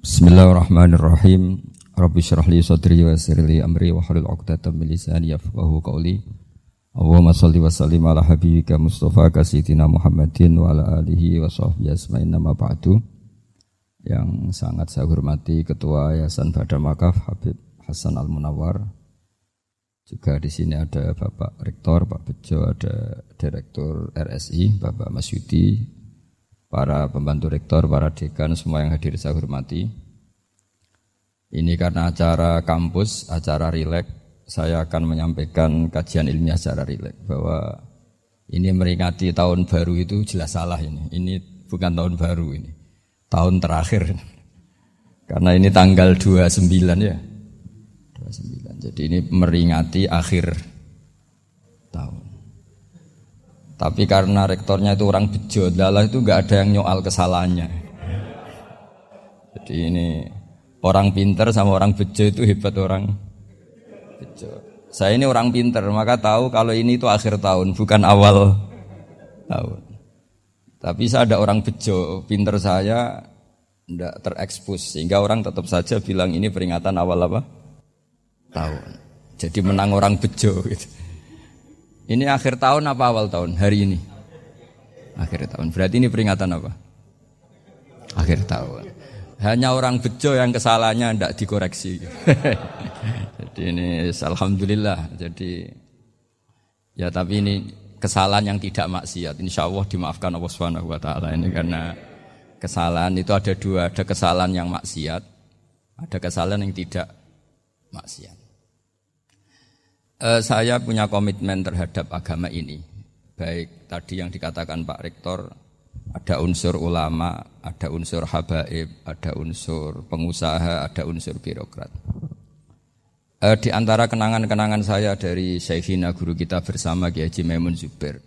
Bismillahirrahmanirrahim. Rabbi syrah li sadri wa yassir li amri wa hlul 'uqdatam min lisani yafqahu qawli. Allahumma shalli wa sallim ala habibika Mustafa kasidina Muhammadin wa ala alihi wa sahbihi asma'in nama ba'du. Yang sangat saya hormati Ketua Yayasan Badar Makaf Habib Hasan Al Munawar. Juga di sini ada Bapak Rektor, Pak Bejo, ada Direktur RSI, Bapak Mas Yudi, para pembantu rektor, para dekan, semua yang hadir saya hormati. Ini karena acara kampus, acara rilek, saya akan menyampaikan kajian ilmiah secara rilek bahwa ini meringati tahun baru itu jelas salah ini. Ini bukan tahun baru ini. Tahun terakhir. Karena ini tanggal 29 ya. 29. Jadi ini meringati akhir tahun. Tapi karena rektornya itu orang bejo, dalah itu nggak ada yang nyoal kesalahannya. Jadi ini orang pinter sama orang bejo itu hebat orang bejo. Saya ini orang pinter, maka tahu kalau ini itu akhir tahun, bukan awal tahun. Tapi saya ada orang bejo, pinter saya tidak terekspos, sehingga orang tetap saja bilang ini peringatan awal apa? Tahun. Jadi menang orang bejo gitu. Ini akhir tahun apa awal tahun? Hari ini. Akhir tahun. Berarti ini peringatan apa? Akhir tahun. Hanya orang bejo yang kesalahannya tidak dikoreksi. Jadi ini alhamdulillah. Jadi ya tapi ini kesalahan yang tidak maksiat. Insya Allah dimaafkan Allah Subhanahu Wa Taala ini karena kesalahan itu ada dua. Ada kesalahan yang maksiat, ada kesalahan yang tidak maksiat eh, saya punya komitmen terhadap agama ini. Baik tadi yang dikatakan Pak Rektor, ada unsur ulama, ada unsur habaib, ada unsur pengusaha, ada unsur birokrat. Eh, di antara kenangan-kenangan saya dari Syekhina guru kita bersama Kiai Haji Maimun Zubair.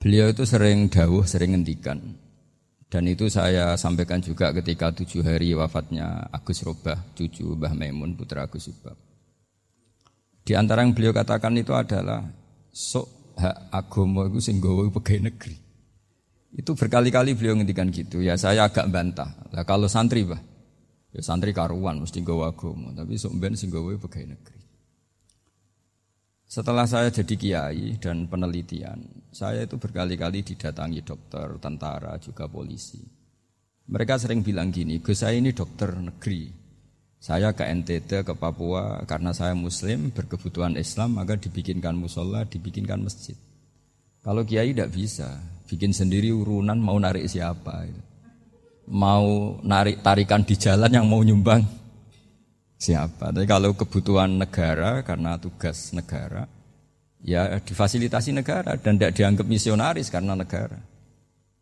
Beliau itu sering dawuh, sering ngendikan. Dan itu saya sampaikan juga ketika tujuh hari wafatnya Agus Robah, cucu Mbah Maimun, putra Agus Subah. Di antara yang beliau katakan itu adalah sok hak agomo itu sing gawe pegawai negeri. Itu berkali-kali beliau ngendikan gitu. Ya saya agak bantah. Lah kalau santri, Bah. Ya santri karuan mesti gawe agomo, tapi sok ben sing gawe pegawai negeri. Setelah saya jadi kiai dan penelitian, saya itu berkali-kali didatangi dokter, tentara, juga polisi. Mereka sering bilang gini, Gus saya ini dokter negeri, saya ke NTT, ke Papua, karena saya muslim, berkebutuhan Islam, maka dibikinkan musola, dibikinkan masjid. Kalau kiai tidak bisa, bikin sendiri urunan mau narik siapa. Mau narik tarikan di jalan yang mau nyumbang siapa. Tapi kalau kebutuhan negara, karena tugas negara, ya difasilitasi negara dan tidak dianggap misionaris karena negara.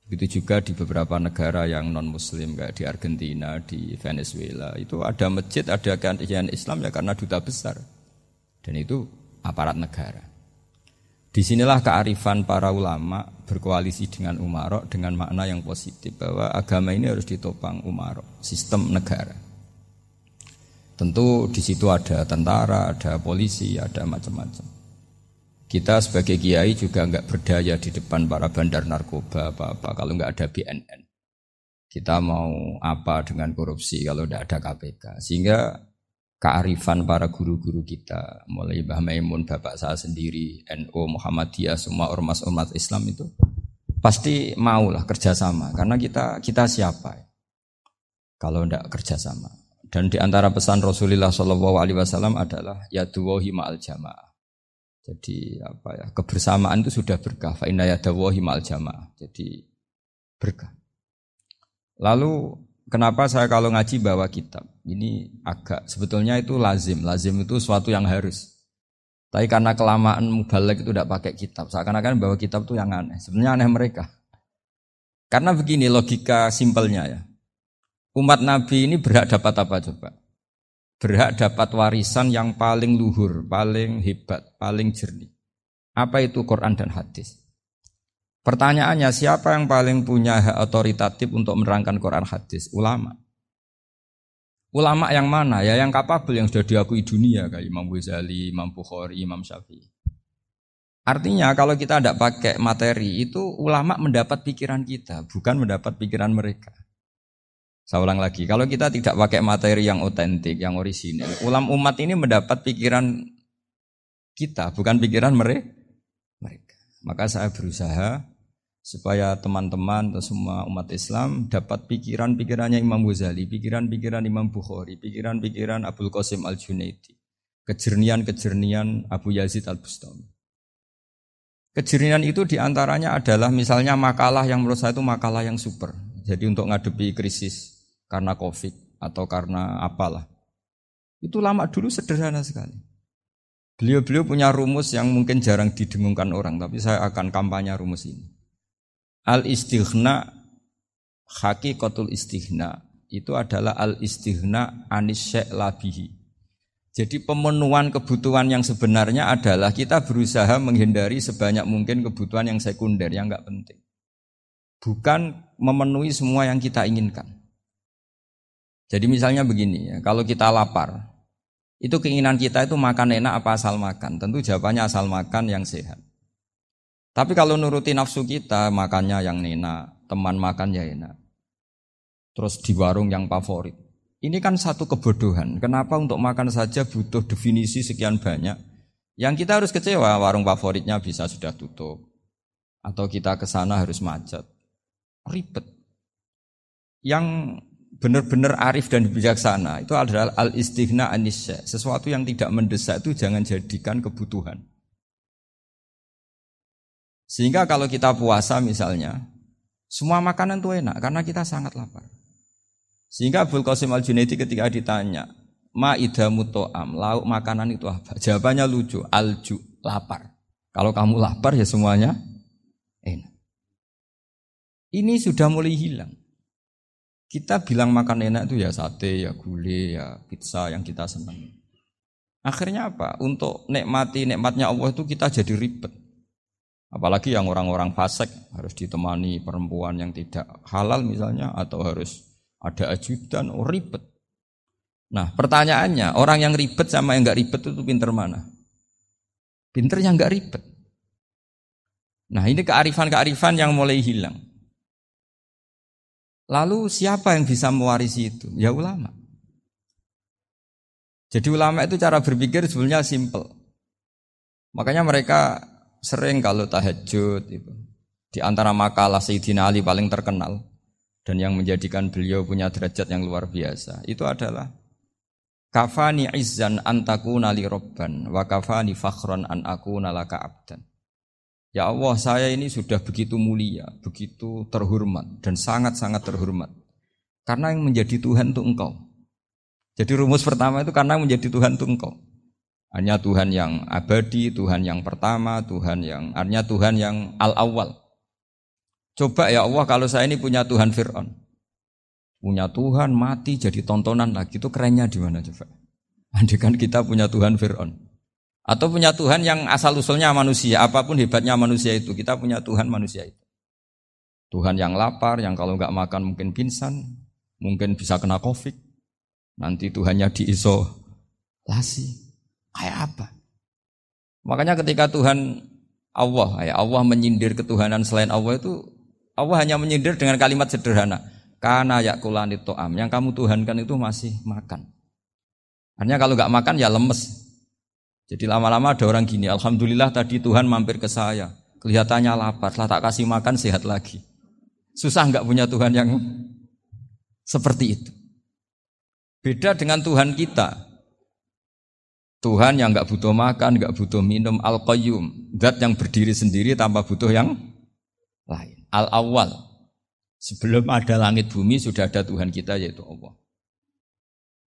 Begitu juga di beberapa negara yang non muslim kayak di Argentina, di Venezuela itu ada masjid, ada kajian Islam ya karena duta besar. Dan itu aparat negara. Di sinilah kearifan para ulama berkoalisi dengan umarok dengan makna yang positif bahwa agama ini harus ditopang umarok, sistem negara. Tentu di situ ada tentara, ada polisi, ada macam-macam. Kita sebagai kiai juga nggak berdaya di depan para bandar narkoba apa-apa kalau nggak ada BNN. Kita mau apa dengan korupsi kalau tidak ada KPK. Sehingga kearifan para guru-guru kita, mulai Mbah Maimun, bapak saya sendiri, NU, Muhammadiyah, semua ormas-ormas Islam itu pasti maulah kerjasama. Karena kita kita siapa? Kalau tidak kerjasama. Dan di antara pesan Rasulullah Shallallahu Alaihi Wasallam adalah ya duwahi ma'al jamaah. Jadi apa ya kebersamaan itu sudah berkah. Fa inna jamaah. Jadi berkah. Lalu kenapa saya kalau ngaji bawa kitab? Ini agak sebetulnya itu lazim. Lazim itu suatu yang harus. Tapi karena kelamaan mubalek itu tidak pakai kitab. Seakan-akan bawa kitab itu yang aneh. Sebenarnya aneh mereka. Karena begini logika simpelnya ya. Umat Nabi ini berhak dapat apa coba? Berhak dapat warisan yang paling luhur, paling hebat, paling jernih. Apa itu Quran dan hadis? Pertanyaannya siapa yang paling punya hak otoritatif untuk menerangkan Quran hadis? Ulama. Ulama yang mana? Ya yang kapabel yang sudah diakui dunia kayak Imam Ghazali, Imam Bukhari, Imam Syafi'i. Artinya kalau kita tidak pakai materi itu ulama mendapat pikiran kita, bukan mendapat pikiran mereka. Saya ulang lagi, kalau kita tidak pakai materi yang otentik, yang orisinil, ulam umat ini mendapat pikiran kita, bukan pikiran mereka. Maka saya berusaha supaya teman-teman atau semua umat Islam dapat pikiran-pikirannya Imam Ghazali, pikiran-pikiran Imam Bukhari, pikiran-pikiran Abdul Qasim Al Junaidi, kejernian-kejernian Abu Yazid Al Bustami. Kejernian itu di antaranya adalah misalnya makalah yang menurut saya itu makalah yang super. Jadi untuk ngadepi krisis karena covid atau karena apalah. Itu lama dulu sederhana sekali. Beliau-beliau punya rumus yang mungkin jarang didengungkan orang, tapi saya akan kampanye rumus ini. Al istighna hakikatul istighna itu adalah al istighna anis labihi. Jadi pemenuhan kebutuhan yang sebenarnya adalah kita berusaha menghindari sebanyak mungkin kebutuhan yang sekunder yang nggak penting. Bukan memenuhi semua yang kita inginkan. Jadi misalnya begini ya, kalau kita lapar, itu keinginan kita itu makan enak apa asal makan? Tentu jawabannya asal makan yang sehat. Tapi kalau nuruti nafsu kita, makannya yang enak, teman makan ya enak. Terus di warung yang favorit. Ini kan satu kebodohan. Kenapa untuk makan saja butuh definisi sekian banyak? Yang kita harus kecewa, warung favoritnya bisa sudah tutup. Atau kita ke sana harus macet. Ribet. Yang benar-benar arif dan bijaksana itu adalah al istighna anisya. Sesuatu yang tidak mendesak itu jangan jadikan kebutuhan. Sehingga kalau kita puasa misalnya, semua makanan itu enak karena kita sangat lapar. Sehingga Abdul Qasim Al Junaidi ketika ditanya, Ma idamu to'am, lauk makanan itu apa? Jawabannya lucu, alju, lapar. Kalau kamu lapar ya semuanya enak. Ini sudah mulai hilang. Kita bilang makan enak itu ya sate, ya gulai, ya pizza yang kita senang. Akhirnya apa? Untuk nikmati nikmatnya Allah itu kita jadi ribet. Apalagi yang orang-orang fasik harus ditemani perempuan yang tidak halal misalnya atau harus ada ajudan, oh ribet. Nah pertanyaannya orang yang ribet sama yang nggak ribet itu pinter mana? Pinter yang nggak ribet. Nah ini kearifan-kearifan yang mulai hilang. Lalu siapa yang bisa mewarisi itu? Ya ulama. Jadi ulama itu cara berpikir sebenarnya simple. Makanya mereka sering kalau tahajud itu. Di antara makalah Sayyidina Ali paling terkenal dan yang menjadikan beliau punya derajat yang luar biasa itu adalah kafani izzan antakuna li robban wa kafani fakhran an akuna laka abdan. Ya Allah, saya ini sudah begitu mulia, begitu terhormat dan sangat-sangat terhormat. Karena yang menjadi Tuhan itu Engkau. Jadi rumus pertama itu karena menjadi Tuhan itu Engkau. Hanya Tuhan yang abadi, Tuhan yang pertama, Tuhan yang artinya Tuhan yang al-awwal. Coba ya Allah kalau saya ini punya Tuhan Fir'aun. Punya Tuhan mati jadi tontonan lagi. Itu kerennya di mana coba? Andai kan kita punya Tuhan Fir'aun. Atau punya Tuhan yang asal usulnya manusia, apa pun hebatnya manusia itu, kita punya Tuhan manusia itu. Tuhan yang lapar, yang kalau nggak makan mungkin pingsan, mungkin bisa kena covid. Nanti Tuhannya diisolasi. Kayak apa? Makanya ketika Tuhan Allah, ya Allah menyindir ketuhanan selain Allah itu, Allah hanya menyindir dengan kalimat sederhana. Karena yakulani to'am, yang kamu Tuhankan itu masih makan. Hanya kalau nggak makan ya lemes, jadi lama-lama ada orang gini, Alhamdulillah tadi Tuhan mampir ke saya. Kelihatannya lapar, setelah tak kasih makan sehat lagi. Susah nggak punya Tuhan yang seperti itu. Beda dengan Tuhan kita. Tuhan yang nggak butuh makan, nggak butuh minum, al qayyum zat yang berdiri sendiri tanpa butuh yang lain. Al awal, sebelum ada langit bumi sudah ada Tuhan kita yaitu Allah.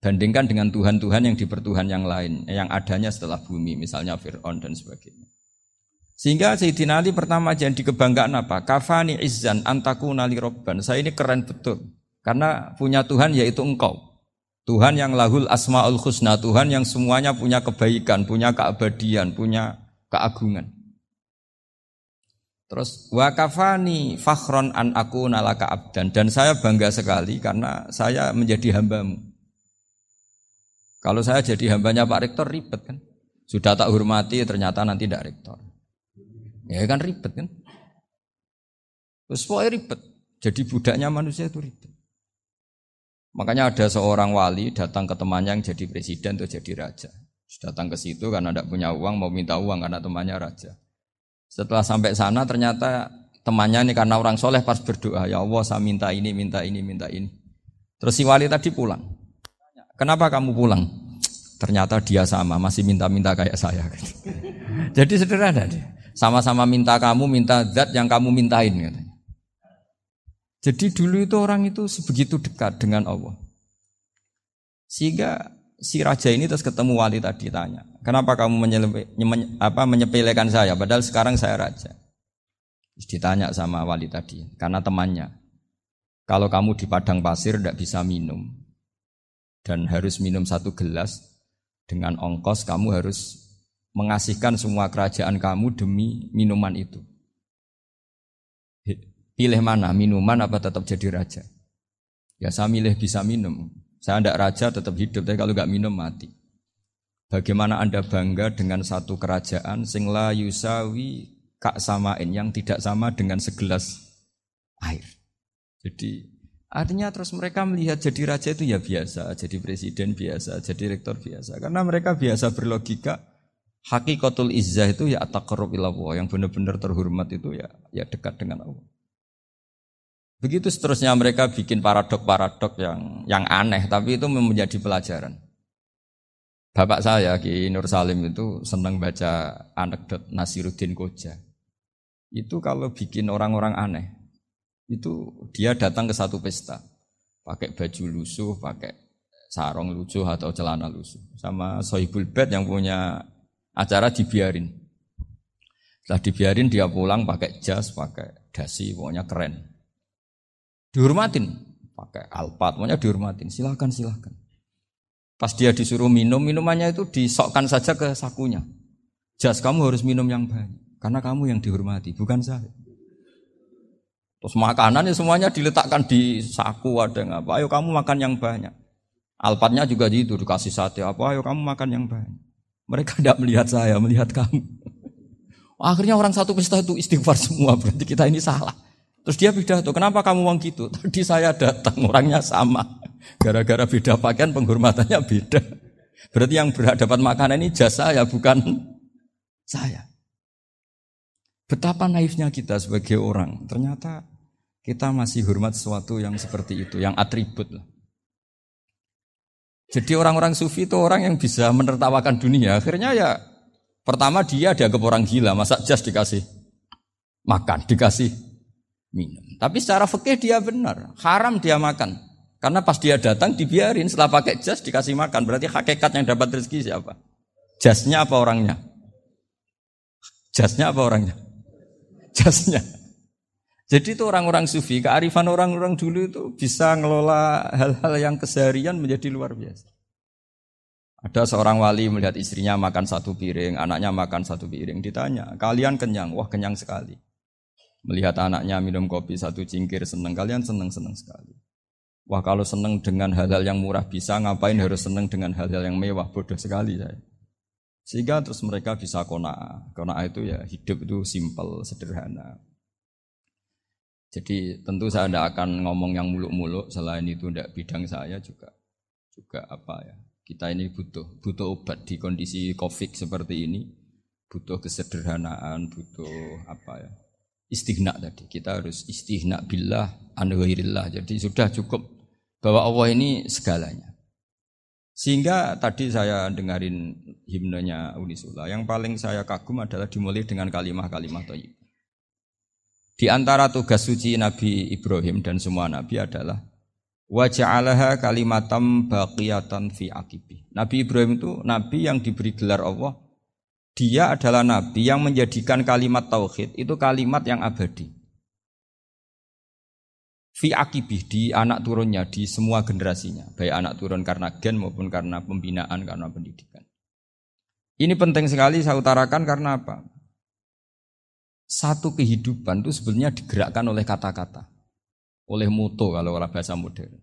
Bandingkan dengan Tuhan-Tuhan yang dipertuhan yang lain, yang adanya setelah bumi, misalnya Fir'aun dan sebagainya. Sehingga Sayyidina Ali pertama jadi kebanggaan apa? Kafani izzan antaku nali robban. Saya ini keren betul. Karena punya Tuhan yaitu engkau. Tuhan yang lahul asma'ul husna. Tuhan yang semuanya punya kebaikan, punya keabadian, punya keagungan. Terus wakafani fakhron an aku nalaka abdan dan saya bangga sekali karena saya menjadi hambamu. Kalau saya jadi hambanya Pak Rektor ribet kan. Sudah tak hormati ternyata nanti tidak rektor. Ya kan ribet kan. Terus pokoknya ribet. Jadi budaknya manusia itu ribet. Makanya ada seorang wali datang ke temannya yang jadi presiden atau jadi raja. Datang ke situ karena tidak punya uang, mau minta uang karena temannya raja. Setelah sampai sana ternyata temannya ini karena orang soleh pas berdoa, ya Allah saya minta ini, minta ini, minta ini. Terus si wali tadi pulang. Kenapa kamu pulang? Ternyata dia sama, masih minta-minta kayak saya. Jadi sederhana deh. Sama-sama minta kamu, minta zat yang kamu mintain. Katanya. Jadi dulu itu orang itu sebegitu dekat dengan Allah. Sehingga si raja ini terus ketemu wali tadi tanya, kenapa kamu menyepelekan saya padahal sekarang saya raja. Terus ditanya sama wali tadi, karena temannya. Kalau kamu di padang pasir tidak bisa minum dan harus minum satu gelas dengan ongkos kamu harus mengasihkan semua kerajaan kamu demi minuman itu. Pilih mana, minuman apa tetap jadi raja? Ya saya milih bisa minum. Saya tidak raja tetap hidup, tapi kalau nggak minum mati. Bagaimana Anda bangga dengan satu kerajaan sing la yusawi kak samain yang tidak sama dengan segelas air. Jadi artinya terus mereka melihat jadi raja itu ya biasa, jadi presiden biasa, jadi rektor biasa. Karena mereka biasa berlogika hakikatul izzah itu ya taqarrub ilallah yang benar-benar terhormat itu ya ya dekat dengan Allah. Begitu seterusnya mereka bikin paradok-paradok yang yang aneh, tapi itu menjadi pelajaran. Bapak saya Ki Nur Salim itu senang baca anekdot Nasiruddin Koja. Itu kalau bikin orang-orang aneh, itu dia datang ke satu pesta, pakai baju lusuh, pakai sarung lusuh atau celana lusuh, sama Sohibul Bed yang punya acara dibiarin. Setelah dibiarin dia pulang pakai jas, pakai dasi, pokoknya keren. Dihormatin. Pakai alpat, maunya dihormatin. Silahkan, silahkan. Pas dia disuruh minum, minumannya itu disokkan saja ke sakunya. Jas kamu harus minum yang banyak. Karena kamu yang dihormati, bukan saya. Terus makanannya semuanya diletakkan di saku ada apa. Ayo kamu makan yang banyak. Alpatnya juga gitu, dikasih sate apa. Ayo kamu makan yang banyak. Mereka tidak melihat saya, melihat kamu. Akhirnya orang satu pesta itu istighfar semua. Berarti kita ini salah. Terus dia pidato, kenapa kamu uang gitu? Tadi saya datang, orangnya sama. Gara-gara beda pakaian, penghormatannya beda. Berarti yang berhak dapat makanan ini jasa ya, bukan saya. Betapa naifnya kita sebagai orang. Ternyata kita masih hormat sesuatu yang seperti itu, yang atribut. Jadi orang-orang sufi itu orang yang bisa menertawakan dunia. Akhirnya ya pertama dia dianggap orang gila, masa jas dikasih makan, dikasih minum. Tapi secara fikih dia benar, haram dia makan. Karena pas dia datang dibiarin, setelah pakai jas dikasih makan. Berarti hakikat yang dapat rezeki siapa? Jasnya apa orangnya? Jasnya apa orangnya? Jasnya. Jadi itu orang-orang sufi, kearifan orang-orang dulu itu bisa ngelola hal-hal yang keseharian menjadi luar biasa. Ada seorang wali melihat istrinya makan satu piring, anaknya makan satu piring. Ditanya, kalian kenyang? Wah kenyang sekali. Melihat anaknya minum kopi satu cingkir seneng, kalian seneng-seneng sekali. Wah kalau seneng dengan hal-hal yang murah bisa, ngapain harus seneng dengan hal-hal yang mewah? Bodoh sekali saya. Sehingga terus mereka bisa kona. Kona itu ya hidup itu simple, sederhana. Jadi tentu saya tidak akan ngomong yang muluk-muluk, selain itu tidak bidang saya juga juga apa ya. Kita ini butuh butuh obat di kondisi covid seperti ini, butuh kesederhanaan, butuh apa ya, istighna tadi. Kita harus istighna billah an Jadi sudah cukup bahwa Allah ini segalanya. Sehingga tadi saya dengarin himnenya Unisula. Yang paling saya kagum adalah dimulai dengan kalimat-kalimat thayyib. Di antara tugas suci Nabi Ibrahim dan semua nabi adalah waja'alaha kalimatam baqiyatan fi akibi. Nabi Ibrahim itu nabi yang diberi gelar Allah dia adalah nabi yang menjadikan kalimat tauhid itu kalimat yang abadi. Fi akibih di anak turunnya di semua generasinya, baik anak turun karena gen maupun karena pembinaan karena pendidikan. Ini penting sekali saya utarakan karena apa? Satu kehidupan itu sebenarnya digerakkan oleh kata-kata, oleh moto kalau orang bahasa modern.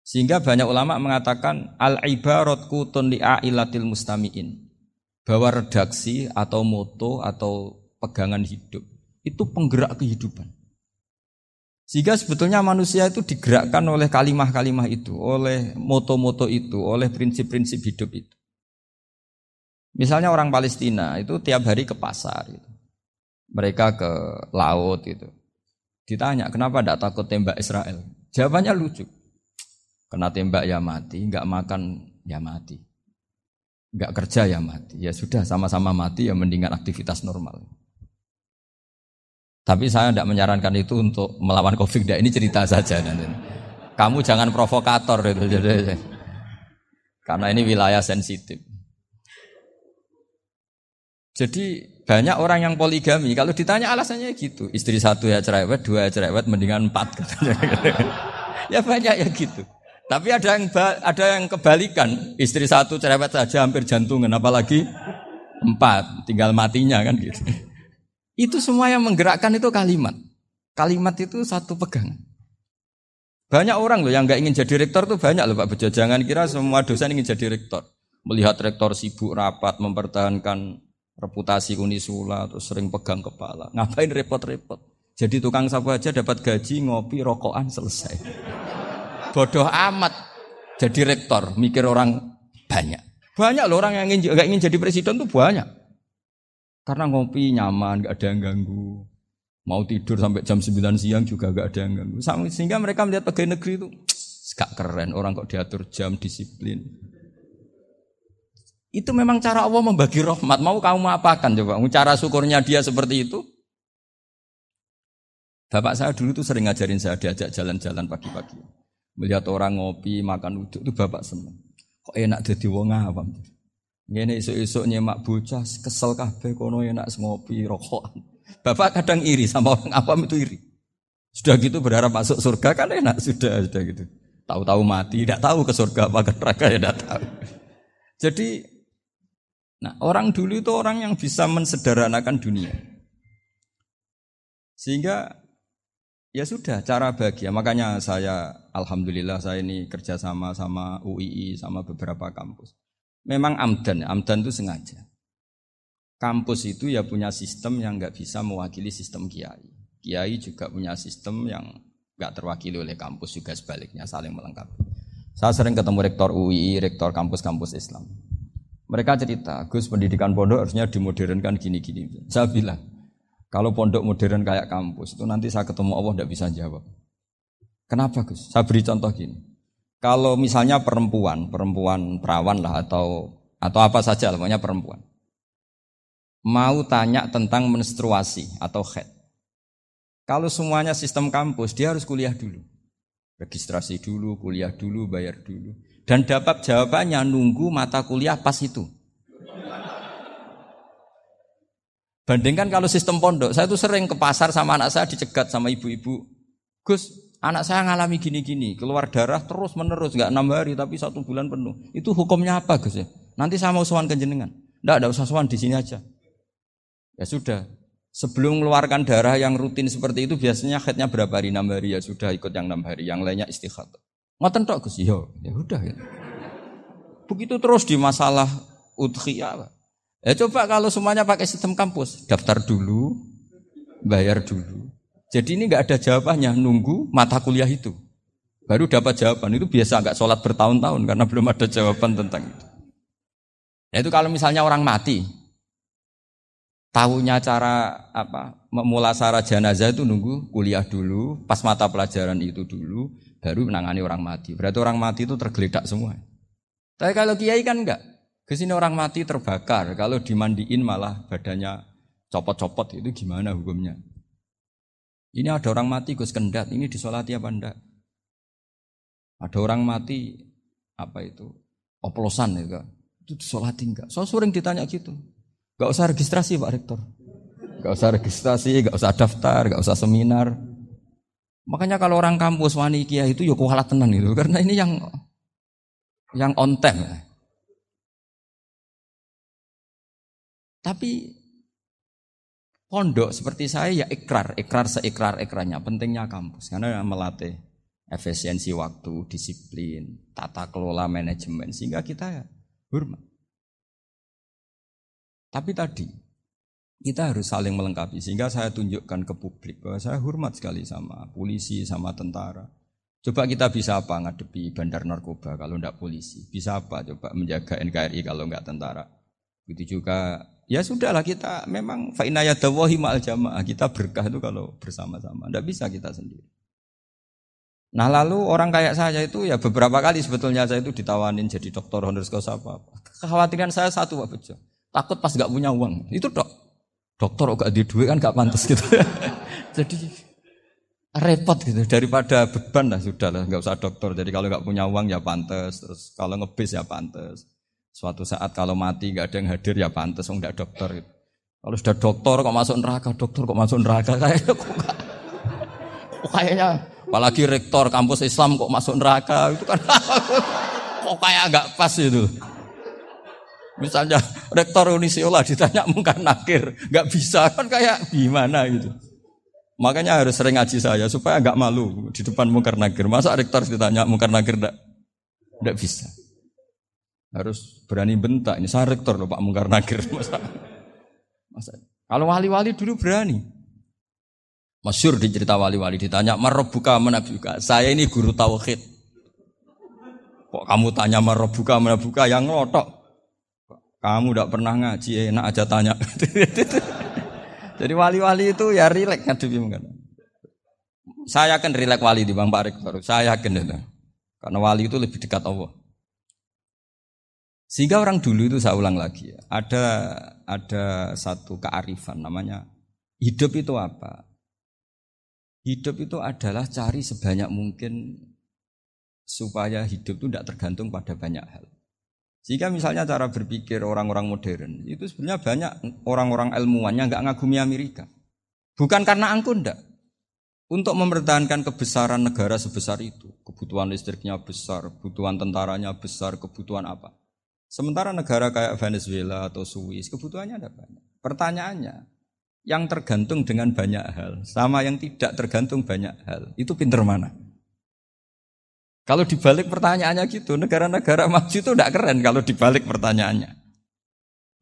Sehingga banyak ulama mengatakan al ibarat kutun li'ailatil mustamiin bahwa redaksi atau moto atau pegangan hidup itu penggerak kehidupan. Sehingga sebetulnya manusia itu digerakkan oleh kalimah-kalimah itu, oleh moto-moto itu, oleh prinsip-prinsip hidup itu. Misalnya orang Palestina itu tiap hari ke pasar, gitu. mereka ke laut itu. Ditanya kenapa tidak takut tembak Israel? Jawabannya lucu. Kena tembak ya mati, nggak makan ya mati, nggak kerja ya mati. Ya sudah sama-sama mati ya mendingan aktivitas normal. Tapi saya tidak menyarankan itu untuk melawan COVID. Ini cerita saja. Kamu jangan provokator itu. Karena ini wilayah sensitif. Jadi banyak orang yang poligami. Kalau ditanya alasannya gitu, istri satu ya cerewet, dua ya cerewet, mendingan empat. ya banyak ya gitu. Tapi ada yang ada yang kebalikan, istri satu cerewet saja hampir jantungan, apalagi empat, tinggal matinya kan gitu. Itu semua yang menggerakkan itu kalimat. Kalimat itu satu pegangan. Banyak orang loh yang nggak ingin jadi rektor tuh banyak loh Pak Bejo. Jangan kira semua dosen ingin jadi rektor. Melihat rektor sibuk rapat mempertahankan reputasi Unisula atau sering pegang kepala. Ngapain repot-repot? Jadi tukang sapu aja dapat gaji, ngopi, rokokan selesai. Bodoh amat jadi rektor, mikir orang banyak. Banyak loh orang yang ingin, gak ingin jadi presiden tuh banyak. Karena ngopi nyaman, gak ada yang ganggu. Mau tidur sampai jam 9 siang juga gak ada yang ganggu. Sehingga mereka melihat pegawai negeri itu gak keren. Orang kok diatur jam, disiplin. Itu memang cara Allah membagi rahmat. Mau kamu apakan coba? Cara syukurnya dia seperti itu. Bapak saya dulu tuh sering ngajarin saya diajak jalan-jalan pagi-pagi. Melihat orang ngopi, makan uduk itu bapak senang. Kok enak jadi wong awam. Ngene isu-isu nyemak bocah kesel kabeh kono enak ngopi rokokan. Bapak kadang iri sama orang awam itu iri. Sudah gitu berharap masuk surga kan enak sudah sudah gitu. Tahu-tahu mati, tidak tahu ke surga apa ke neraka ya tidak tahu. Jadi nah orang dulu itu orang yang bisa mensederhanakan dunia. Sehingga ya sudah cara bahagia. Makanya saya alhamdulillah saya ini kerjasama sama UII sama beberapa kampus memang amdan, amdan itu sengaja. Kampus itu ya punya sistem yang nggak bisa mewakili sistem kiai. Kiai juga punya sistem yang nggak terwakili oleh kampus juga sebaliknya saling melengkapi. Saya sering ketemu rektor UI, rektor kampus-kampus Islam. Mereka cerita, Gus pendidikan pondok harusnya dimodernkan gini-gini. Saya bilang, kalau pondok modern kayak kampus itu nanti saya ketemu Allah tidak bisa jawab. Kenapa Gus? Saya beri contoh gini. Kalau misalnya perempuan, perempuan perawan lah atau atau apa saja, namanya perempuan. Mau tanya tentang menstruasi atau head. Kalau semuanya sistem kampus, dia harus kuliah dulu. Registrasi dulu, kuliah dulu, bayar dulu. Dan dapat jawabannya nunggu mata kuliah pas itu. Bandingkan kalau sistem pondok, saya tuh sering ke pasar sama anak saya dicegat sama ibu-ibu. Gus, Anak saya ngalami gini-gini, keluar darah terus menerus, nggak enam hari tapi satu bulan penuh. Itu hukumnya apa Gus ya? Nanti saya mau sowan ke jenengan. Nggak, ada usah sowan di sini aja. Ya sudah. Sebelum mengeluarkan darah yang rutin seperti itu biasanya headnya berapa hari? Enam hari ya sudah ikut yang enam hari, yang lainnya istikhadah. Ngoten tok Gus, ya, ya udah ya. Begitu terus di masalah udhiyah. Ya coba kalau semuanya pakai sistem kampus, daftar dulu, bayar dulu. Jadi ini nggak ada jawabannya, nunggu mata kuliah itu. Baru dapat jawaban. Itu biasa nggak sholat bertahun-tahun karena belum ada jawaban tentang itu. Ya itu kalau misalnya orang mati, tahunya cara apa memulasara jenazah itu nunggu kuliah dulu, pas mata pelajaran itu dulu, baru menangani orang mati. Berarti orang mati itu tergeledak semua. Tapi kalau kiai kan enggak. Ke sini orang mati terbakar. Kalau dimandiin malah badannya copot-copot itu gimana hukumnya? Ini ada orang mati Gus Kendat, ini disolati apa enggak? Ada orang mati apa itu? Oplosan ya kan? Itu disolati enggak? So sering ditanya gitu. Gak usah registrasi Pak Rektor. Gak usah registrasi, gak usah daftar, gak usah seminar. Makanya kalau orang kampus wani kia itu ya kualat tenan itu karena ini yang yang on time. Tapi Pondok seperti saya ya ikrar, ikrar seikrar ikrarnya. Pentingnya kampus karena melatih efisiensi waktu, disiplin, tata kelola manajemen sehingga kita ya hormat. Tapi tadi Kita harus saling melengkapi sehingga saya tunjukkan ke publik bahwa saya hormat sekali sama polisi, sama tentara. Coba kita bisa apa ngadepi bandar narkoba kalau tidak polisi? Bisa apa coba menjaga NKRI kalau nggak tentara? Begitu juga ya sudahlah kita memang fa'inayadawahi ma'al jamaah. Kita berkah itu kalau bersama-sama. Tidak bisa kita sendiri. Nah lalu orang kayak saya itu ya beberapa kali sebetulnya saya itu ditawanin jadi dokter honoris apa. Kekhawatiran saya satu Pak Bejo. Takut pas nggak punya uang. Itu dok dokter kok di duit kan gak pantas gitu. Jadi repot gitu daripada beban lah sudah lah nggak usah dokter. Jadi kalau nggak punya uang ya pantas, terus kalau ngebis ya pantas. Suatu saat kalau mati nggak ada yang hadir ya pantas, nggak dokter. Gitu. Kalau sudah dokter kok masuk neraka, dokter kok masuk neraka kayaknya kok, gak, kok kayaknya apalagi rektor kampus Islam kok masuk neraka itu kan kok kayak nggak pas itu. Misalnya rektor Unisiola ditanya mungkar nakir, nggak bisa kan kayak gimana gitu. Makanya harus sering ngaji saya supaya nggak malu di depan mungkar nakir. Masa rektor ditanya mungkar nakir nggak bisa. Harus berani bentak. Ini saya rektor loh Pak mungkar nakir. Masa, masa. Kalau wali-wali dulu berani. Masyur di cerita wali-wali ditanya marobuka menabuka. Saya ini guru tauhid. Kok kamu tanya marobuka menabuka yang ngotok? Kamu tidak pernah ngaji, enak aja tanya. Jadi wali-wali itu ya rileks ngadepi mungkin. Saya akan rileks wali di Bang Pak Rektor. Saya yakin itu. Karena wali itu lebih dekat Allah. Sehingga orang dulu itu saya ulang lagi ya, ada ada satu kearifan namanya hidup itu apa? Hidup itu adalah cari sebanyak mungkin supaya hidup itu tidak tergantung pada banyak hal. Jika misalnya cara berpikir orang-orang modern itu sebenarnya banyak orang-orang ilmuwan yang nggak ngagumi Amerika. Bukan karena angku ndak. Untuk mempertahankan kebesaran negara sebesar itu, kebutuhan listriknya besar, kebutuhan tentaranya besar, kebutuhan apa. Sementara negara kayak Venezuela atau Swiss, kebutuhannya ada banyak. Pertanyaannya, yang tergantung dengan banyak hal sama yang tidak tergantung banyak hal, itu pinter mana? Kalau dibalik pertanyaannya gitu, negara-negara maju itu tidak keren kalau dibalik pertanyaannya.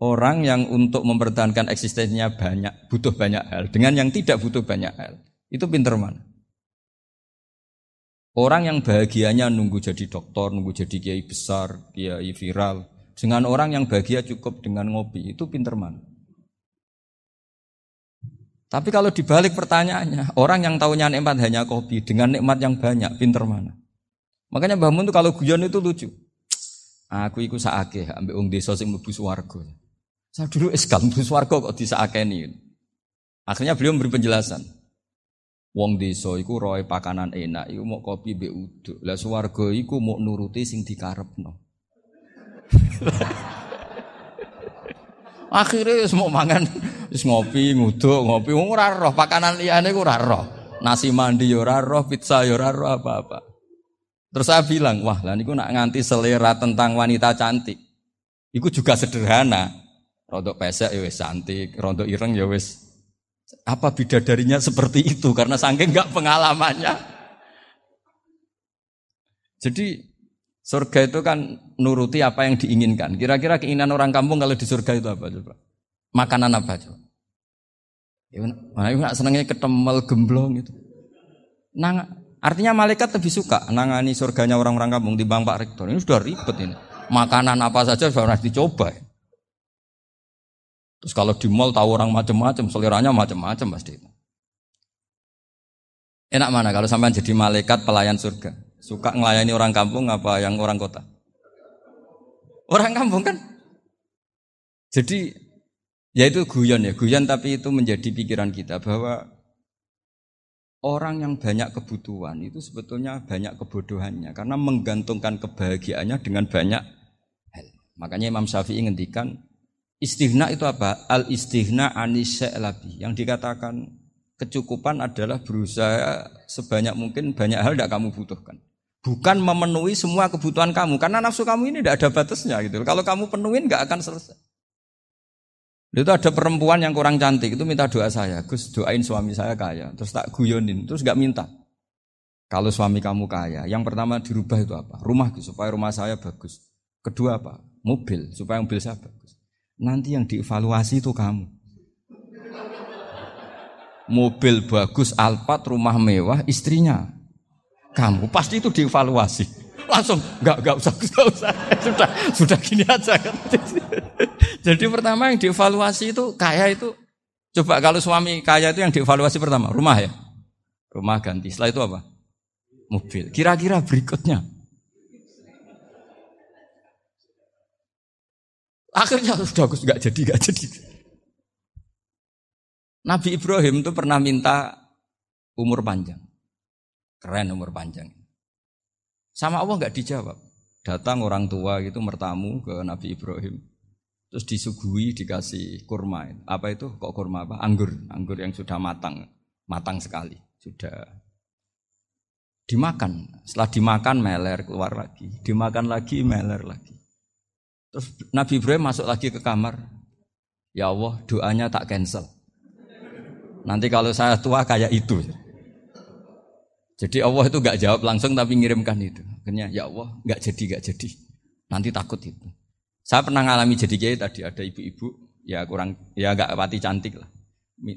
Orang yang untuk mempertahankan eksistensinya banyak, butuh banyak hal, dengan yang tidak butuh banyak hal, itu pinter mana? Orang yang bahagianya nunggu jadi dokter, nunggu jadi kiai besar, kiai viral, dengan orang yang bahagia cukup dengan ngopi, itu pinter mana? Tapi kalau dibalik pertanyaannya, orang yang tahunya nikmat hanya kopi dengan nikmat yang banyak, pinter mana? Makanya Mbah Mun tuh kalau guyon itu lucu. Aku iku saake ambek wong desa sing mlebu swarga. Saya dulu eskal mlebu swarga kok disakeni. Akhirnya beliau memberi penjelasan. Wong desa iku roe pakanan enak, iku mau kopi mbek uduk. Lah swarga iku mau nuruti sing dikarepno. Akhirnya semua mangan wis ngopi, nguduk, ngopi ora roh pakanan liyane ku ora roh. Nasi mandi yo ora roh, pizza yo ora roh apa-apa. Terus saya bilang, wah lah niku nak nganti selera tentang wanita cantik. Iku juga sederhana. Rontok pesek ya wis cantik, rontok ireng ya wis. Apa bidadarinya seperti itu karena saking enggak pengalamannya. Jadi surga itu kan nuruti apa yang diinginkan. Kira-kira keinginan orang kampung kalau di surga itu apa coba? Makanan apa coba? Ya, nah, senangnya ketemel gemblong itu. Nang Artinya malaikat lebih suka nangani surganya orang-orang kampung di Bang Pak Rektor. Ini sudah ribet ini. Makanan apa saja sudah pernah dicoba. Terus kalau di mall tahu orang macam-macam, seleranya macam-macam pasti. Enak mana kalau sampai jadi malaikat pelayan surga? Suka ngelayani orang kampung apa yang orang kota? Orang kampung kan? Jadi ya itu guyon ya, guyon tapi itu menjadi pikiran kita bahwa Orang yang banyak kebutuhan itu sebetulnya banyak kebodohannya karena menggantungkan kebahagiaannya dengan banyak hal. Makanya Imam Syafi'i ngendikan istighna itu apa? Al istighna labi. Yang dikatakan kecukupan adalah berusaha sebanyak mungkin banyak hal tidak kamu butuhkan. Bukan memenuhi semua kebutuhan kamu karena nafsu kamu ini tidak ada batasnya gitu. Kalau kamu penuhin nggak akan selesai. Itu ada perempuan yang kurang cantik itu minta doa saya, Gus doain suami saya kaya. Terus tak guyonin, terus gak minta. Kalau suami kamu kaya, yang pertama dirubah itu apa? Rumah supaya rumah saya bagus. Kedua apa? Mobil supaya mobil saya bagus. Nanti yang dievaluasi itu kamu. mobil bagus, Alphard, rumah mewah, istrinya kamu pasti itu dievaluasi. Langsung nggak nggak usah nggak usah sudah sudah gini aja kan. Jadi pertama yang dievaluasi itu kaya itu coba kalau suami kaya itu yang dievaluasi pertama rumah ya rumah ganti. Setelah itu apa? Mobil. Kira-kira berikutnya Akhirnya sudah aku nggak jadi, nggak jadi. Nabi Ibrahim itu pernah minta umur panjang. Keren umur panjang. Sama Allah nggak dijawab. Datang orang tua gitu mertamu ke Nabi Ibrahim. Terus disuguhi dikasih kurma. Apa itu? Kok kurma apa? Anggur. Anggur yang sudah matang. Matang sekali. Sudah dimakan. Setelah dimakan meler keluar lagi. Dimakan lagi meler lagi. Terus Nabi Ibrahim masuk lagi ke kamar. Ya Allah, doanya tak cancel. Nanti kalau saya tua kayak itu. Jadi Allah itu gak jawab langsung tapi ngirimkan itu. Akhirnya ya Allah gak jadi gak jadi. Nanti takut itu. Saya pernah ngalami jadi kiai tadi ada ibu-ibu ya kurang ya gak pati cantik lah.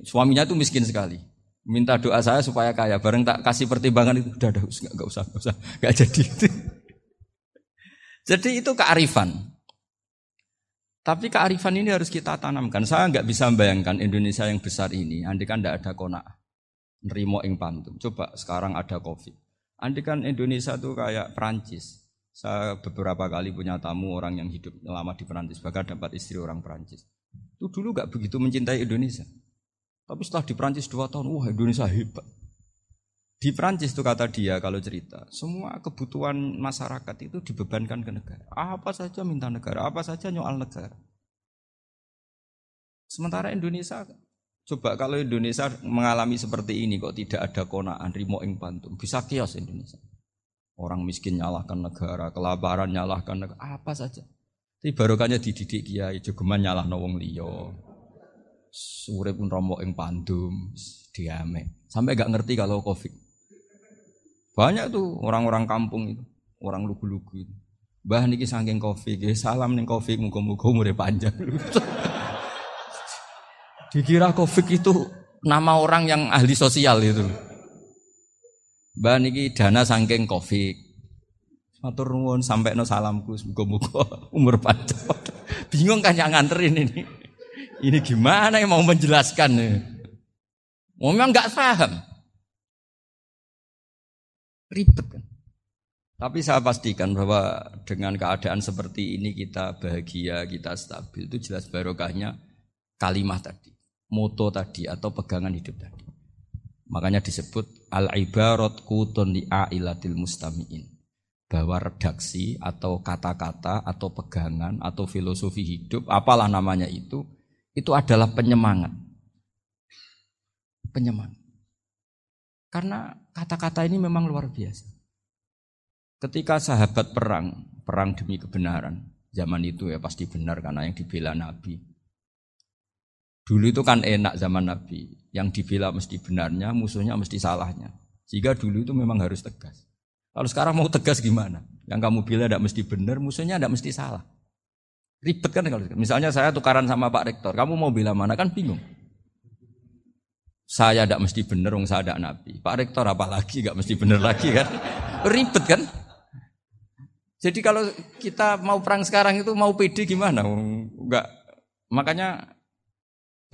Suaminya tuh miskin sekali. Minta doa saya supaya kaya. Bareng tak kasih pertimbangan itu udah udah gak, gak usah gak usah gak jadi. jadi itu kearifan. Tapi kearifan ini harus kita tanamkan. Saya nggak bisa membayangkan Indonesia yang besar ini, andai kan tidak ada konak nerimo ing pantum. Coba sekarang ada covid. Andi kan Indonesia tuh kayak Perancis. Saya beberapa kali punya tamu orang yang hidup lama di Perancis, bahkan dapat istri orang Perancis. Itu dulu gak begitu mencintai Indonesia. Tapi setelah di Perancis dua tahun, wah Indonesia hebat. Di Perancis tuh kata dia kalau cerita, semua kebutuhan masyarakat itu dibebankan ke negara. Apa saja minta negara, apa saja nyoal negara. Sementara Indonesia Coba kalau Indonesia mengalami seperti ini kok tidak ada konaan rimo ing pantum, bisa kios Indonesia. Orang miskin nyalahkan negara, kelaparan nyalahkan negara, apa saja. Tapi barokahnya dididik kiai, jogeman nyalah wong liya. Sore pun romo ing pandum, diame. Sampai gak ngerti kalau covid. Banyak tuh orang-orang kampung itu, orang lugu-lugu itu. Bah niki saking covid, salam ning covid, muga-muga umure panjang. Dikira Covid itu nama orang yang ahli sosial itu. Mbak niki dana saking Covid. Matur nuwun sampai no salamku muga-muga umur panjang. Bingung kan yang nganterin ini. Ini gimana yang mau menjelaskan? Memang nggak paham. Ribet kan. Tapi saya pastikan bahwa dengan keadaan seperti ini kita bahagia, kita stabil itu jelas barokahnya kalimat tadi moto tadi atau pegangan hidup tadi. Makanya disebut al ibarat kutun li ailatil mustamiin. Bahwa redaksi atau kata-kata atau pegangan atau filosofi hidup, apalah namanya itu, itu adalah penyemangat. Penyemangat. Karena kata-kata ini memang luar biasa. Ketika sahabat perang, perang demi kebenaran, zaman itu ya pasti benar karena yang dibela Nabi. Dulu itu kan enak zaman Nabi. Yang dibela mesti benarnya, musuhnya mesti salahnya. Jika dulu itu memang harus tegas. Kalau sekarang mau tegas gimana? Yang kamu bela tidak mesti benar, musuhnya tidak mesti salah. Ribet kan kalau misalnya saya tukaran sama Pak Rektor, kamu mau bela mana kan bingung. Saya tidak mesti benar, wong saya tidak nabi. Pak Rektor apalagi nggak mesti benar lagi kan? Ribet kan? Jadi kalau kita mau perang sekarang itu mau pede gimana? Enggak. Makanya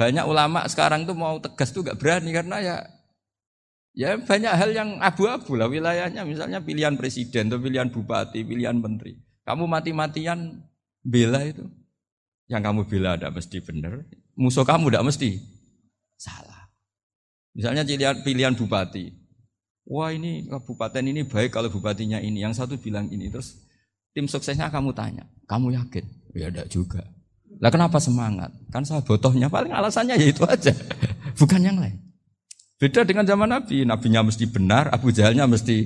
banyak ulama sekarang tuh mau tegas tuh gak berani karena ya ya banyak hal yang abu-abu lah wilayahnya misalnya pilihan presiden atau pilihan bupati, pilihan menteri. Kamu mati-matian bela itu. Yang kamu bela ada mesti benar, musuh kamu tidak mesti salah. Misalnya pilihan, pilihan bupati. Wah ini kabupaten ini baik kalau bupatinya ini. Yang satu bilang ini. Terus tim suksesnya kamu tanya. Kamu yakin? Ya tidak juga. Lah kenapa semangat? Kan saya botohnya paling alasannya ya itu aja. Bukan yang lain. Beda dengan zaman Nabi. Nabinya mesti benar, Abu Jahalnya mesti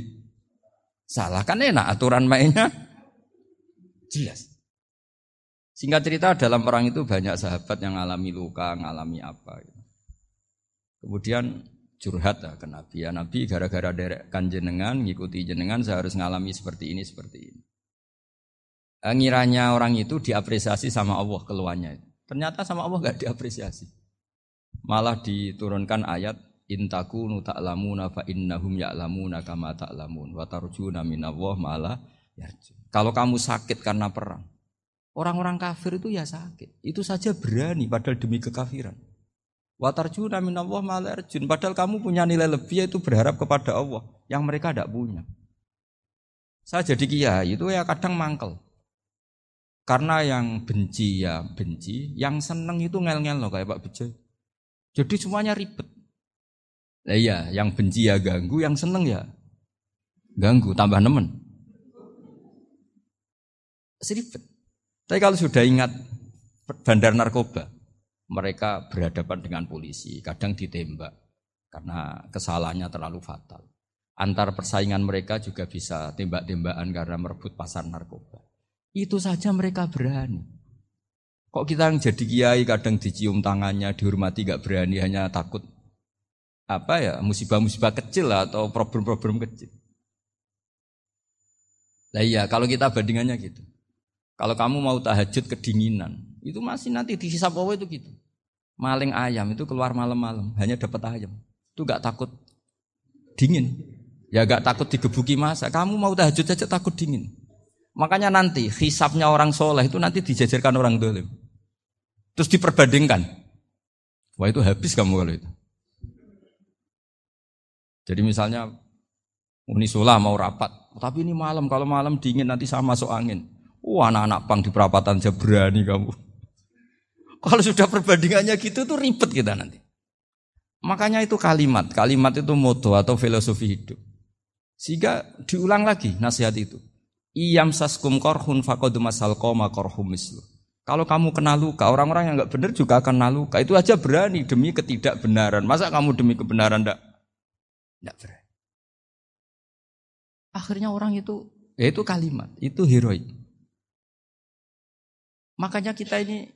salah. Kan enak aturan mainnya. Jelas. Singkat cerita dalam perang itu banyak sahabat yang alami luka, ngalami apa. Kemudian curhat lah ke Nabi. Ya Nabi gara-gara derekkan jenengan, ngikuti jenengan saya harus ngalami seperti ini, seperti ini. Eh, ngiranya orang itu diapresiasi sama Allah keluarnya. Ternyata sama Allah gak diapresiasi. Malah diturunkan ayat intakunu ta'lamuna fa innahum ya'lamuna kama ta'lamun wa. Kalau kamu sakit karena perang, orang-orang kafir itu ya sakit. Itu saja berani padahal demi kekafiran. Wa tarjuna ma'ala yarjun. Padahal kamu punya nilai lebih yaitu berharap kepada Allah yang mereka tidak punya. Saya jadi kiai itu ya kadang mangkel. Karena yang benci ya benci, yang seneng itu ngel-ngel loh kayak Pak Bejo. Jadi semuanya ribet. Nah iya, yang benci ya ganggu, yang seneng ya ganggu, tambah nemen. Seribet. Tapi kalau sudah ingat bandar narkoba, mereka berhadapan dengan polisi, kadang ditembak karena kesalahannya terlalu fatal. Antar persaingan mereka juga bisa tembak-tembakan karena merebut pasar narkoba. Itu saja mereka berani. Kok kita yang jadi kiai kadang dicium tangannya, dihormati gak berani, hanya takut apa ya musibah-musibah kecil atau problem-problem kecil. Nah iya, kalau kita bandingannya gitu. Kalau kamu mau tahajud kedinginan, itu masih nanti di Allah itu gitu. Maling ayam itu keluar malam-malam, hanya dapat ayam. Itu gak takut dingin. Ya gak takut digebuki masa. Kamu mau tahajud aja takut dingin. Makanya nanti hisapnya orang soleh itu nanti dijajarkan orang dolim. Terus diperbandingkan. Wah itu habis kamu kalau itu. Jadi misalnya Unisula mau rapat, tapi ini malam, kalau malam dingin nanti sama masuk angin. Wah anak-anak pang di perapatan aja berani kamu. Kalau sudah perbandingannya gitu tuh ribet kita nanti. Makanya itu kalimat, kalimat itu moto atau filosofi hidup. Sehingga diulang lagi nasihat itu. Iyam saskum korhun fakodu masal koma korhum mislu. Kalau kamu kena luka, orang-orang yang nggak benar juga akan kena luka. Itu aja berani demi ketidakbenaran. Masa kamu demi kebenaran ndak ndak berani? Akhirnya orang itu, ya itu kalimat, itu heroik. Makanya kita ini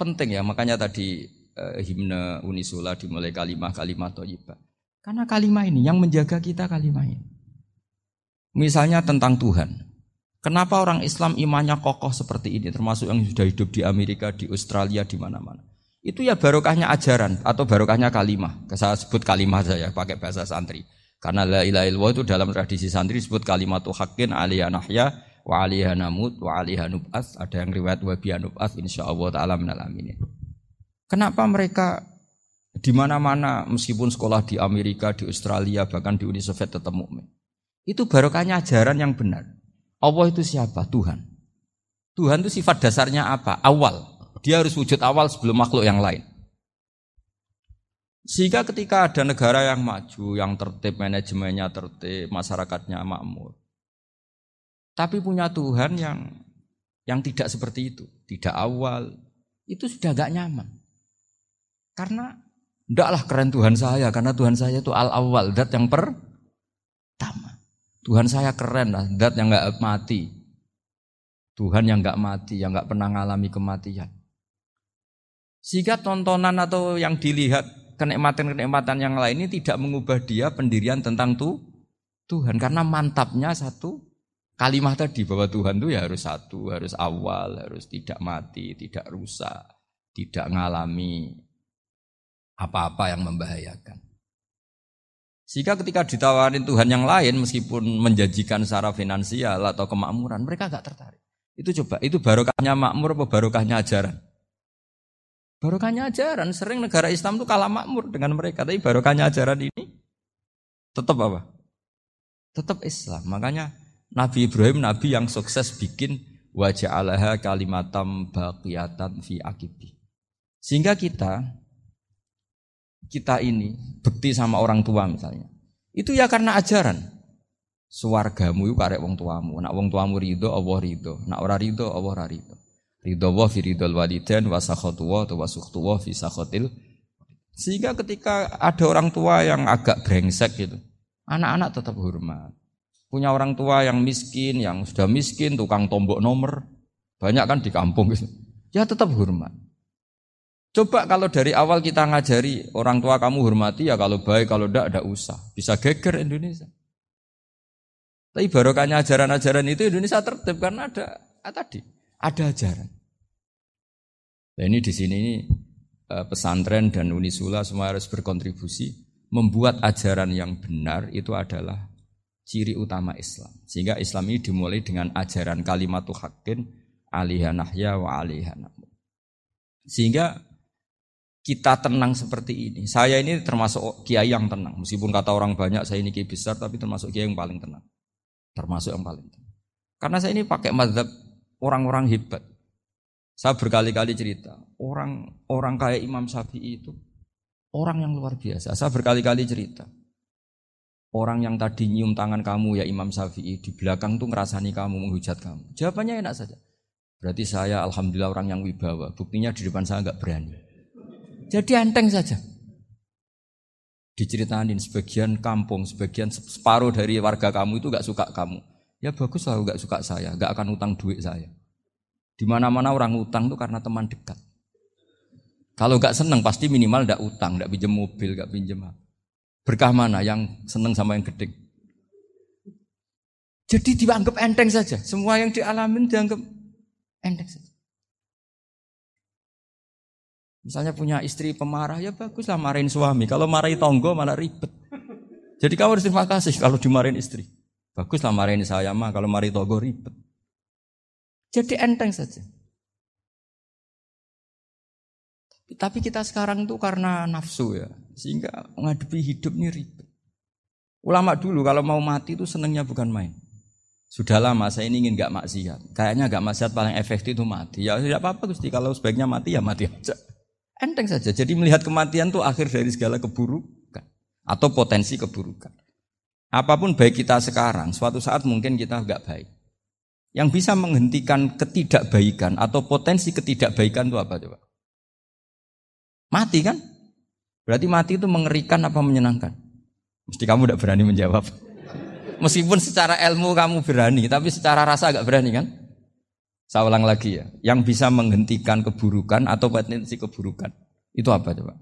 penting ya, makanya tadi eh, himne Unisula dimulai kalimah-kalimah toyibah. Karena kalimah ini yang menjaga kita kalimah ini. Misalnya tentang Tuhan. Kenapa orang Islam imannya kokoh seperti ini, termasuk yang sudah hidup di Amerika, di Australia, di mana-mana? Itu ya barokahnya ajaran atau barokahnya kalimah. Saya sebut kalimah saya pakai bahasa santri. Karena la ilaha illallah itu dalam tradisi santri disebut kalimatu haqqin aliyah nahya wa aliyah namut wa aliyah nub'as. Ada yang riwayat wa biya nub'as insyaallah taala minal aminin. Kenapa mereka di mana-mana meskipun sekolah di Amerika, di Australia, bahkan di Uni Soviet tetap mukmin. Itu barokahnya ajaran yang benar. Allah itu siapa? Tuhan. Tuhan itu sifat dasarnya apa? Awal. Dia harus wujud awal sebelum makhluk yang lain. Sehingga ketika ada negara yang maju, yang tertib, manajemennya tertib, masyarakatnya makmur. Tapi punya Tuhan yang yang tidak seperti itu, tidak awal, itu sudah gak nyaman. Karena ndaklah keren Tuhan saya, karena Tuhan saya itu al awal, dat yang pertama. Tuhan saya keren lah, dat yang nggak mati. Tuhan yang nggak mati, yang nggak pernah mengalami kematian. Sehingga tontonan atau yang dilihat kenikmatan-kenikmatan yang lain ini tidak mengubah dia pendirian tentang tuh Tuhan karena mantapnya satu kalimat tadi bahwa Tuhan itu ya harus satu, harus awal, harus tidak mati, tidak rusak, tidak mengalami apa-apa yang membahayakan. Sehingga ketika ditawarin Tuhan yang lain meskipun menjanjikan secara finansial atau kemakmuran, mereka gak tertarik. Itu coba, itu barokahnya makmur apa barokahnya ajaran? Barokahnya ajaran, sering negara Islam itu kalah makmur dengan mereka, tapi barokahnya ajaran ini tetap apa? Tetap Islam. Makanya Nabi Ibrahim Nabi yang sukses bikin wajah Allah kalimatam baqiyatan fi akibi. Sehingga kita kita ini bekti sama orang tua misalnya. Itu ya karena ajaran. Suwargamu itu karek wong tuamu. Nak wong tuamu ridho, Allah ridho. Nak ora ridho, Allah ora ridho. Ridho wa fi ridho walidain wa sakhatu wa wa sukhtu wa fi sakhatil. Sehingga ketika ada orang tua yang agak brengsek gitu, anak-anak tetap hormat. Punya orang tua yang miskin, yang sudah miskin, tukang tombok nomor, banyak kan di kampung gitu. Ya tetap hormat. Coba kalau dari awal kita ngajari orang tua kamu hormati ya kalau baik, kalau tidak, tidak usah. Bisa geger Indonesia. Tapi barokahnya ajaran-ajaran itu Indonesia tertib karena ada ah, tadi ada ajaran. Nah ini di sini ini eh, pesantren dan Unisula semua harus berkontribusi membuat ajaran yang benar itu adalah ciri utama Islam. Sehingga Islam ini dimulai dengan ajaran kalimatul haqqin alihanahya wa alihanahmu. Sehingga kita tenang seperti ini. Saya ini termasuk kiai yang tenang. Meskipun kata orang banyak saya ini kiai besar, tapi termasuk kiai yang paling tenang. Termasuk yang paling tenang. Karena saya ini pakai mazhab orang-orang hebat. Saya berkali-kali cerita, orang orang kayak Imam Syafi'i itu orang yang luar biasa. Saya berkali-kali cerita. Orang yang tadi nyium tangan kamu ya Imam Syafi'i di belakang tuh ngerasani kamu menghujat kamu. Jawabannya enak saja. Berarti saya alhamdulillah orang yang wibawa. Buktinya di depan saya nggak berani. Jadi enteng saja. Diceritain sebagian kampung, sebagian separuh dari warga kamu itu gak suka kamu. Ya bagus lah gak suka saya, gak akan utang duit saya. Di mana-mana orang utang itu karena teman dekat. Kalau gak seneng pasti minimal gak utang, gak pinjam mobil, gak pinjam apa. Berkah mana yang seneng sama yang gede? Jadi dianggap enteng saja. Semua yang dialamin dianggap enteng saja. Misalnya punya istri pemarah, ya baguslah marahin suami. Kalau marahin tonggo malah ribet. Jadi kamu harus terima kasih kalau dimarahin istri. Baguslah marahin saya mah, kalau marahin tonggo ribet. Jadi enteng saja. Tapi kita sekarang tuh karena nafsu ya, sehingga menghadapi hidup ini ribet. Ulama dulu kalau mau mati itu senengnya bukan main. Sudah lama saya ini ingin gak maksiat. Kayaknya gak maksiat paling efektif itu mati. Ya tidak apa-apa Gusti, kalau sebaiknya mati ya mati aja. Enteng saja. Jadi melihat kematian itu akhir dari segala keburukan atau potensi keburukan. Apa pun baik kita sekarang, suatu saat mungkin kita nggak baik. Yang bisa menghentikan ketidakbaikan atau potensi ketidakbaikan itu apa coba? Mati kan? Berarti mati itu mengerikan apa menyenangkan? Mesti kamu tidak berani menjawab. Meskipun secara ilmu kamu berani, tapi secara rasa agak berani kan? Saya ulang lagi ya, yang bisa menghentikan keburukan atau potensi keburukan. Itu apa coba?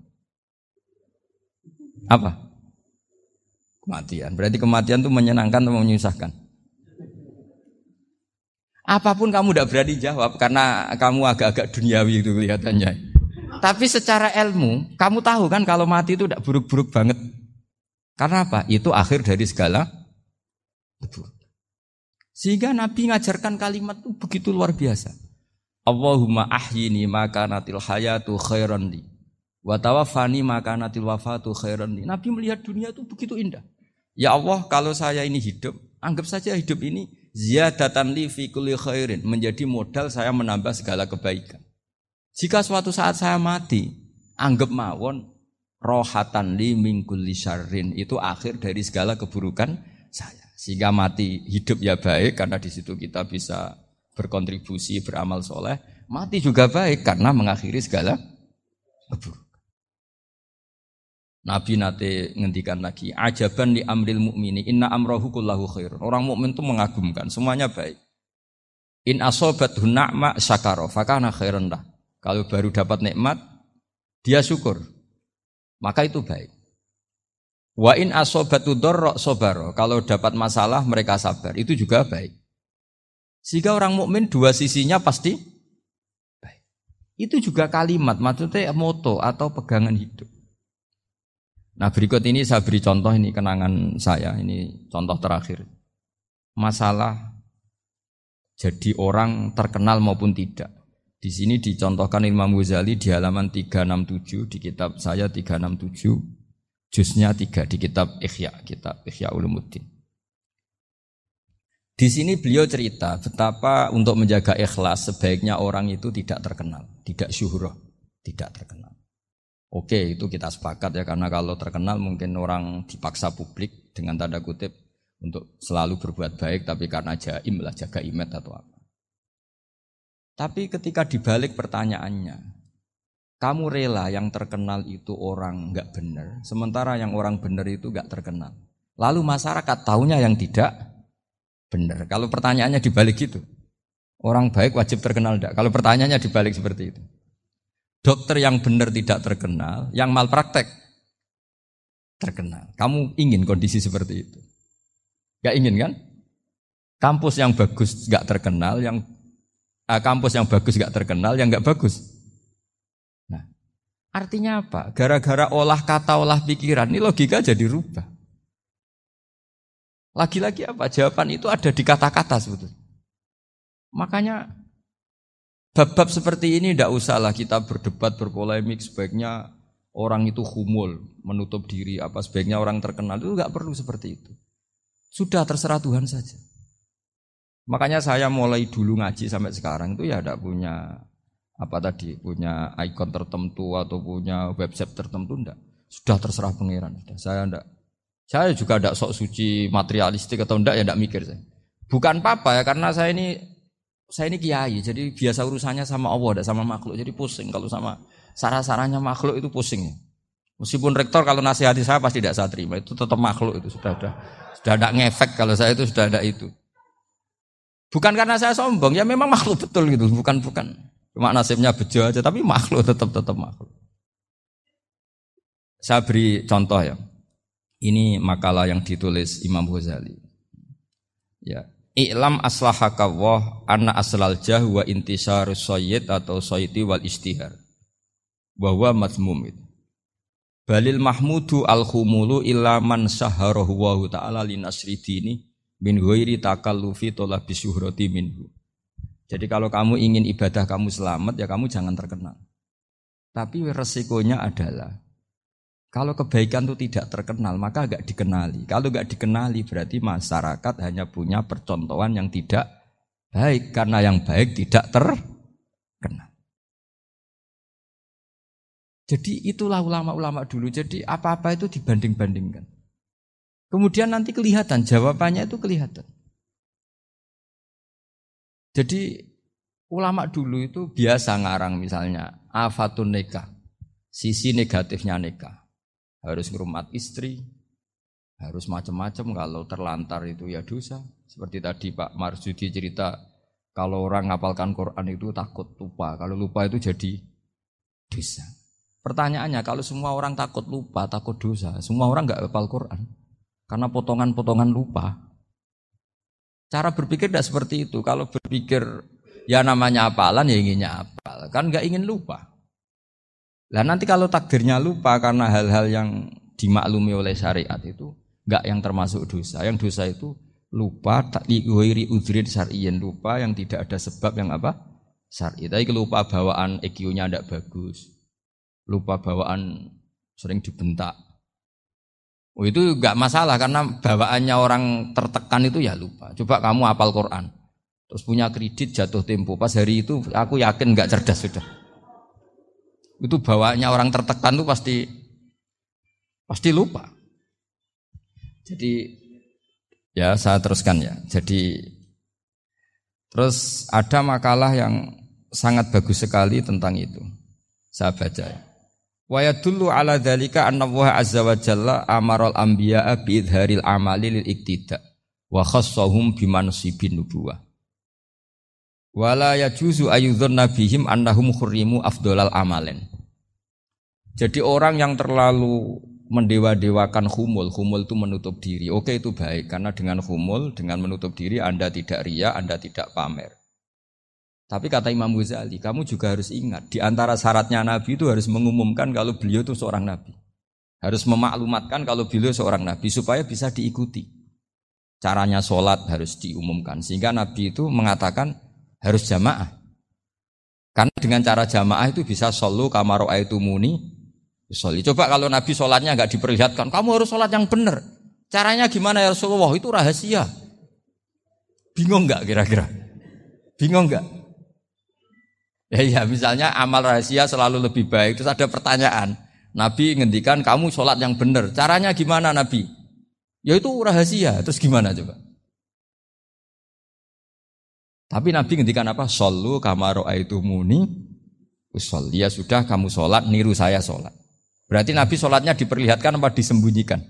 Apa? Kematian. Berarti kematian itu menyenangkan atau menyusahkan? Apa pun kamu tidak berani jawab karena kamu agak-agak duniawi itu kelihatannya. Tapi secara ilmu, kamu tahu kan kalau mati itu tidak buruk-buruk banget. Karena apa? Itu akhir dari segala keburukan. Sehingga Nabi ngajarkan kalimat itu begitu luar biasa. Allahumma ahyini maka natil hayatu khairan li. Wa tawaffani maka natil wafatu khairan li. Nabi melihat dunia itu begitu indah. Ya Allah, kalau saya ini hidup, anggap saja hidup ini ziyadatan li fi kulli khairin, menjadi modal saya menambah segala kebaikan. Jika suatu saat saya mati, anggap mawon rohatan li min syarrin, itu akhir dari segala keburukan. Sehingga mati hidup ya baik karena di situ kita bisa berkontribusi beramal soleh. Mati juga baik karena mengakhiri segala keburukan. Nabi nate ngendikan lagi, ajaban di amril mukmini, inna amrohu kullahu khair. Orang mukmin itu mengagumkan, semuanya baik. In asobat hunakma syakaro, fakana khairan. Kalau baru dapat nikmat, dia syukur. Maka itu baik. Wa in asobatu dorro sobaro. Kalau dapat masalah mereka sabar. Itu juga baik. Sehingga orang mukmin dua sisinya pasti baik. Itu juga kalimat, maksudnya moto atau pegangan hidup. Nah berikut ini saya beri contoh ini kenangan saya, ini contoh terakhir. Masalah jadi orang terkenal maupun tidak. Di sini dicontohkan Imam Ghazali di halaman 367 di kitab saya 367 Jusnya tiga di kitab Ikhya, kitab Ikhya Ulumuddin. Di sini beliau cerita betapa untuk menjaga ikhlas sebaiknya orang itu tidak terkenal, tidak syuhroh, tidak terkenal. Oke, itu kita sepakat ya karena kalau terkenal mungkin orang dipaksa publik dengan tanda kutip untuk selalu berbuat baik tapi karena jaim lah jaga imet atau apa. Tapi ketika dibalik pertanyaannya, kamu rela yang terkenal itu orang nggak benar, sementara yang orang benar itu nggak terkenal. Lalu masyarakat tahunya yang tidak benar. Kalau pertanyaannya dibalik itu, orang baik wajib terkenal enggak? Kalau pertanyaannya dibalik seperti itu. Dokter yang benar tidak terkenal, yang malpraktek terkenal. Kamu ingin kondisi seperti itu? Gak ingin kan? Kampus yang bagus gak terkenal, yang eh, kampus yang bagus gak terkenal, yang gak bagus Artinya apa? Gara-gara olah kata, olah pikiran, ini logika jadi rubah. Lagi-lagi apa? Jawaban itu ada di kata-kata sebetulnya. Makanya bab-bab seperti ini tidak usahlah kita berdebat, berpolemik. Sebaiknya orang itu humul, menutup diri. Apa sebaiknya orang terkenal itu nggak perlu seperti itu. Sudah terserah Tuhan saja. Makanya saya mulai dulu ngaji sampai sekarang itu ya tidak punya apa tadi punya ikon tertentu atau punya website tertentu? Ndak. Sudah terserah pangeran. Sudah. Saya ndak. Saya juga ndak sok suci materialistik atau ndak ya ndak mikir saya. Bukan apa ya karena saya ini saya ini kiai. Jadi biasa urusannya sama Allah ndak sama makhluk. Jadi pusing kalau sama sarah-sarahnya makhluk itu pusing meskipun rektor kalau nasihati saya pasti tidak saya terima. Itu tetap makhluk itu sudah sudah. Sudah tidak ngefek kalau saya itu sudah ada itu. Bukan karena saya sombong, ya memang makhluk betul gitu, bukan bukan. Cuma nasibnya bejo aja, tapi makhluk tetap tetap makhluk. Saya beri contoh ya. Ini makalah yang ditulis Imam Ghazali. Ya, I'lam aslahaka wah anna aslal jah wa intisar sayyid atau sayyidi wal istihar. Bahwa mazmum itu. Balil mahmudu al khumulu illa man saharahu wa ta'ala linasri dini min ghairi takallufi tolabi syuhrati minhu. Jadi kalau kamu ingin ibadah kamu selamat ya kamu jangan terkenal. Tapi resikonya adalah kalau kebaikan itu tidak terkenal maka agak dikenali. Kalau gak dikenali berarti masyarakat hanya punya percontohan yang tidak baik karena yang baik tidak terkenal. Jadi itulah ulama-ulama dulu. Jadi apa-apa itu dibanding-bandingkan. Kemudian nanti kelihatan, jawabannya itu kelihatan. Jadi ulama dulu itu biasa ngarang misalnya afatun nikah, sisi negatifnya nikah. Harus ngurmat istri, harus macam-macam kalau terlantar itu ya dosa. Seperti tadi Pak Marsudi cerita kalau orang ngapalkan Quran itu takut lupa, kalau lupa itu jadi dosa. Pertanyaannya kalau semua orang takut lupa, takut dosa, semua orang nggak hafal Quran. Karena potongan-potongan lupa. Cara berpikir tidak seperti itu. Kalau berpikir ya namanya apalan ya inginnya apal. Kan nggak ingin lupa. Lah nanti kalau takdirnya lupa karena hal-hal yang dimaklumi oleh syariat itu nggak yang termasuk dosa. Yang dosa itu lupa tak diwiri udrin syariyin lupa yang tidak ada sebab yang apa syari. Tapi lupa bawaan EQ-nya tidak bagus. Lupa bawaan sering dibentak. Oh, itu gak masalah karena bawaannya orang tertekan itu ya lupa. Coba kamu apal Quran, terus punya kredit jatuh tempo. Pas hari itu aku yakin gak cerdas sudah. Itu bawaannya orang tertekan itu pasti pasti lupa. Jadi ya saya teruskan ya. Jadi terus ada makalah yang sangat bagus sekali tentang itu. Saya baca ya. Wa yadullu ala dzalika anna Allah azza wa jalla amaral anbiya'a bi idharil amali lil iktida wa khassahum bi mansibin nubuwah. Wala yajuzu ayudzunna bihim annahum khurrimu afdolal amalen. Jadi orang yang terlalu mendewa-dewakan humul, humul itu menutup diri. Oke itu baik karena dengan humul, dengan menutup diri Anda tidak ria, Anda tidak pamer. Tapi kata Imam Ghazali, kamu juga harus ingat, di antara syaratnya Nabi itu harus mengumumkan kalau beliau itu seorang Nabi. Harus memaklumatkan kalau beliau seorang Nabi supaya bisa diikuti. Caranya sholat harus diumumkan. Sehingga Nabi itu mengatakan harus jamaah. Karena dengan cara jamaah itu bisa solu kamaro itu muni. Soli. Coba kalau Nabi sholatnya nggak diperlihatkan, kamu harus sholat yang benar. Caranya gimana ya Rasulullah? Itu rahasia. Bingung nggak kira-kira? Bingung nggak? Ya, ya misalnya amal rahasia selalu lebih baik. Terus ada pertanyaan. Nabi ngendikan kamu sholat yang benar. Caranya gimana Nabi? Ya itu rahasia. Terus gimana coba? Tapi Nabi ngendikan apa? Sallu kamaro itu muni usol. Ya sudah kamu sholat, niru saya sholat. Berarti Nabi sholatnya diperlihatkan apa disembunyikan?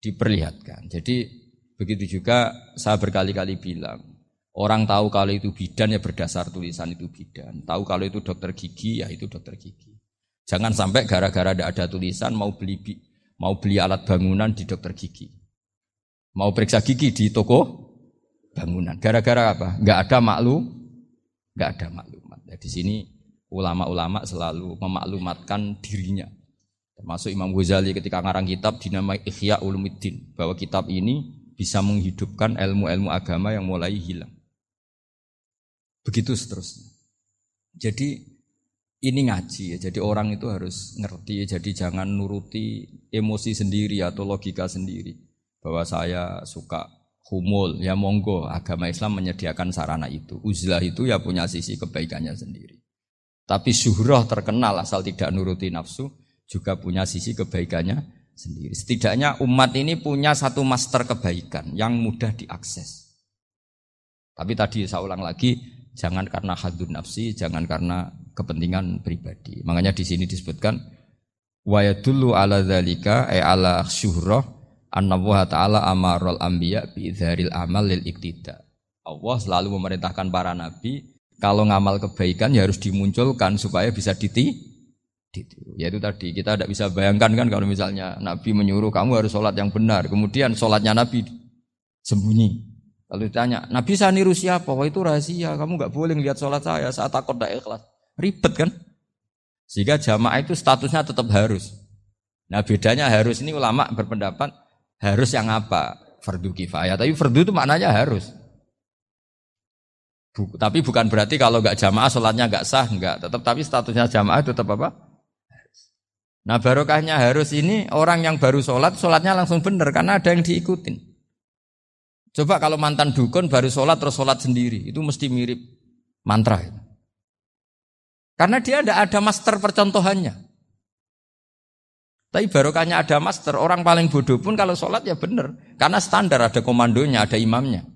Diperlihatkan. Jadi begitu juga saya berkali-kali bilang, Orang tahu kalau itu bidan ya berdasar tulisan itu bidan. Tahu kalau itu dokter gigi ya itu dokter gigi. Jangan sampai gara-gara tidak ada tulisan mau beli mau beli alat bangunan di dokter gigi. Mau periksa gigi di toko bangunan. Gara-gara apa? Gak ada maklum, gak ada maklumat. Nah, di sini ulama-ulama selalu memaklumatkan dirinya. Termasuk Imam Ghazali ketika ngarang kitab dinamai Ikhya Ulumuddin bahwa kitab ini bisa menghidupkan ilmu-ilmu agama yang mulai hilang. Begitu seterusnya. Jadi ini ngaji ya. Jadi orang itu harus ngerti ya. Jadi jangan nuruti emosi sendiri atau logika sendiri. Bahwa saya suka humul ya monggo agama Islam menyediakan sarana itu. Uzlah itu ya punya sisi kebaikannya sendiri. Tapi syuhrah terkenal asal tidak nuruti nafsu juga punya sisi kebaikannya sendiri. Setidaknya umat ini punya satu master kebaikan yang mudah diakses. Tapi tadi saya ulang lagi, jangan karena hadun nafsi, jangan karena kepentingan pribadi. Makanya di sini disebutkan wa yadullu ala dzalika ay ala syuhrah anna ta'ala amarul anbiya bi amal lil iktida. Allah selalu memerintahkan para nabi kalau ngamal kebaikan ya harus dimunculkan supaya bisa diti Ya itu tadi kita tidak bisa bayangkan kan kalau misalnya Nabi menyuruh kamu harus sholat yang benar, kemudian sholatnya Nabi sembunyi. Kalau ditanya, Nabi saya niru siapa? Wah itu rahasia, kamu nggak boleh lihat sholat saya saat takut tidak ikhlas. Ribet kan? Sehingga jamaah itu statusnya tetap harus. Nah bedanya harus ini ulama berpendapat harus yang apa? Fardu kifayah. Tapi fardu itu maknanya harus. Bu, tapi bukan berarti kalau nggak jamaah sholatnya nggak sah, nggak. Tetap tapi statusnya jamaah tetap apa? Nah barokahnya harus ini orang yang baru sholat, sholatnya langsung benar karena ada yang diikutin. Coba kalau mantan dukun baru sholat terus sholat sendiri, itu mesti mirip mantra. Karena dia tidak ada master percontohannya. Tapi barokahnya ada master, orang paling bodoh pun kalau sholat ya benar. Karena standar ada komandonya, ada imamnya.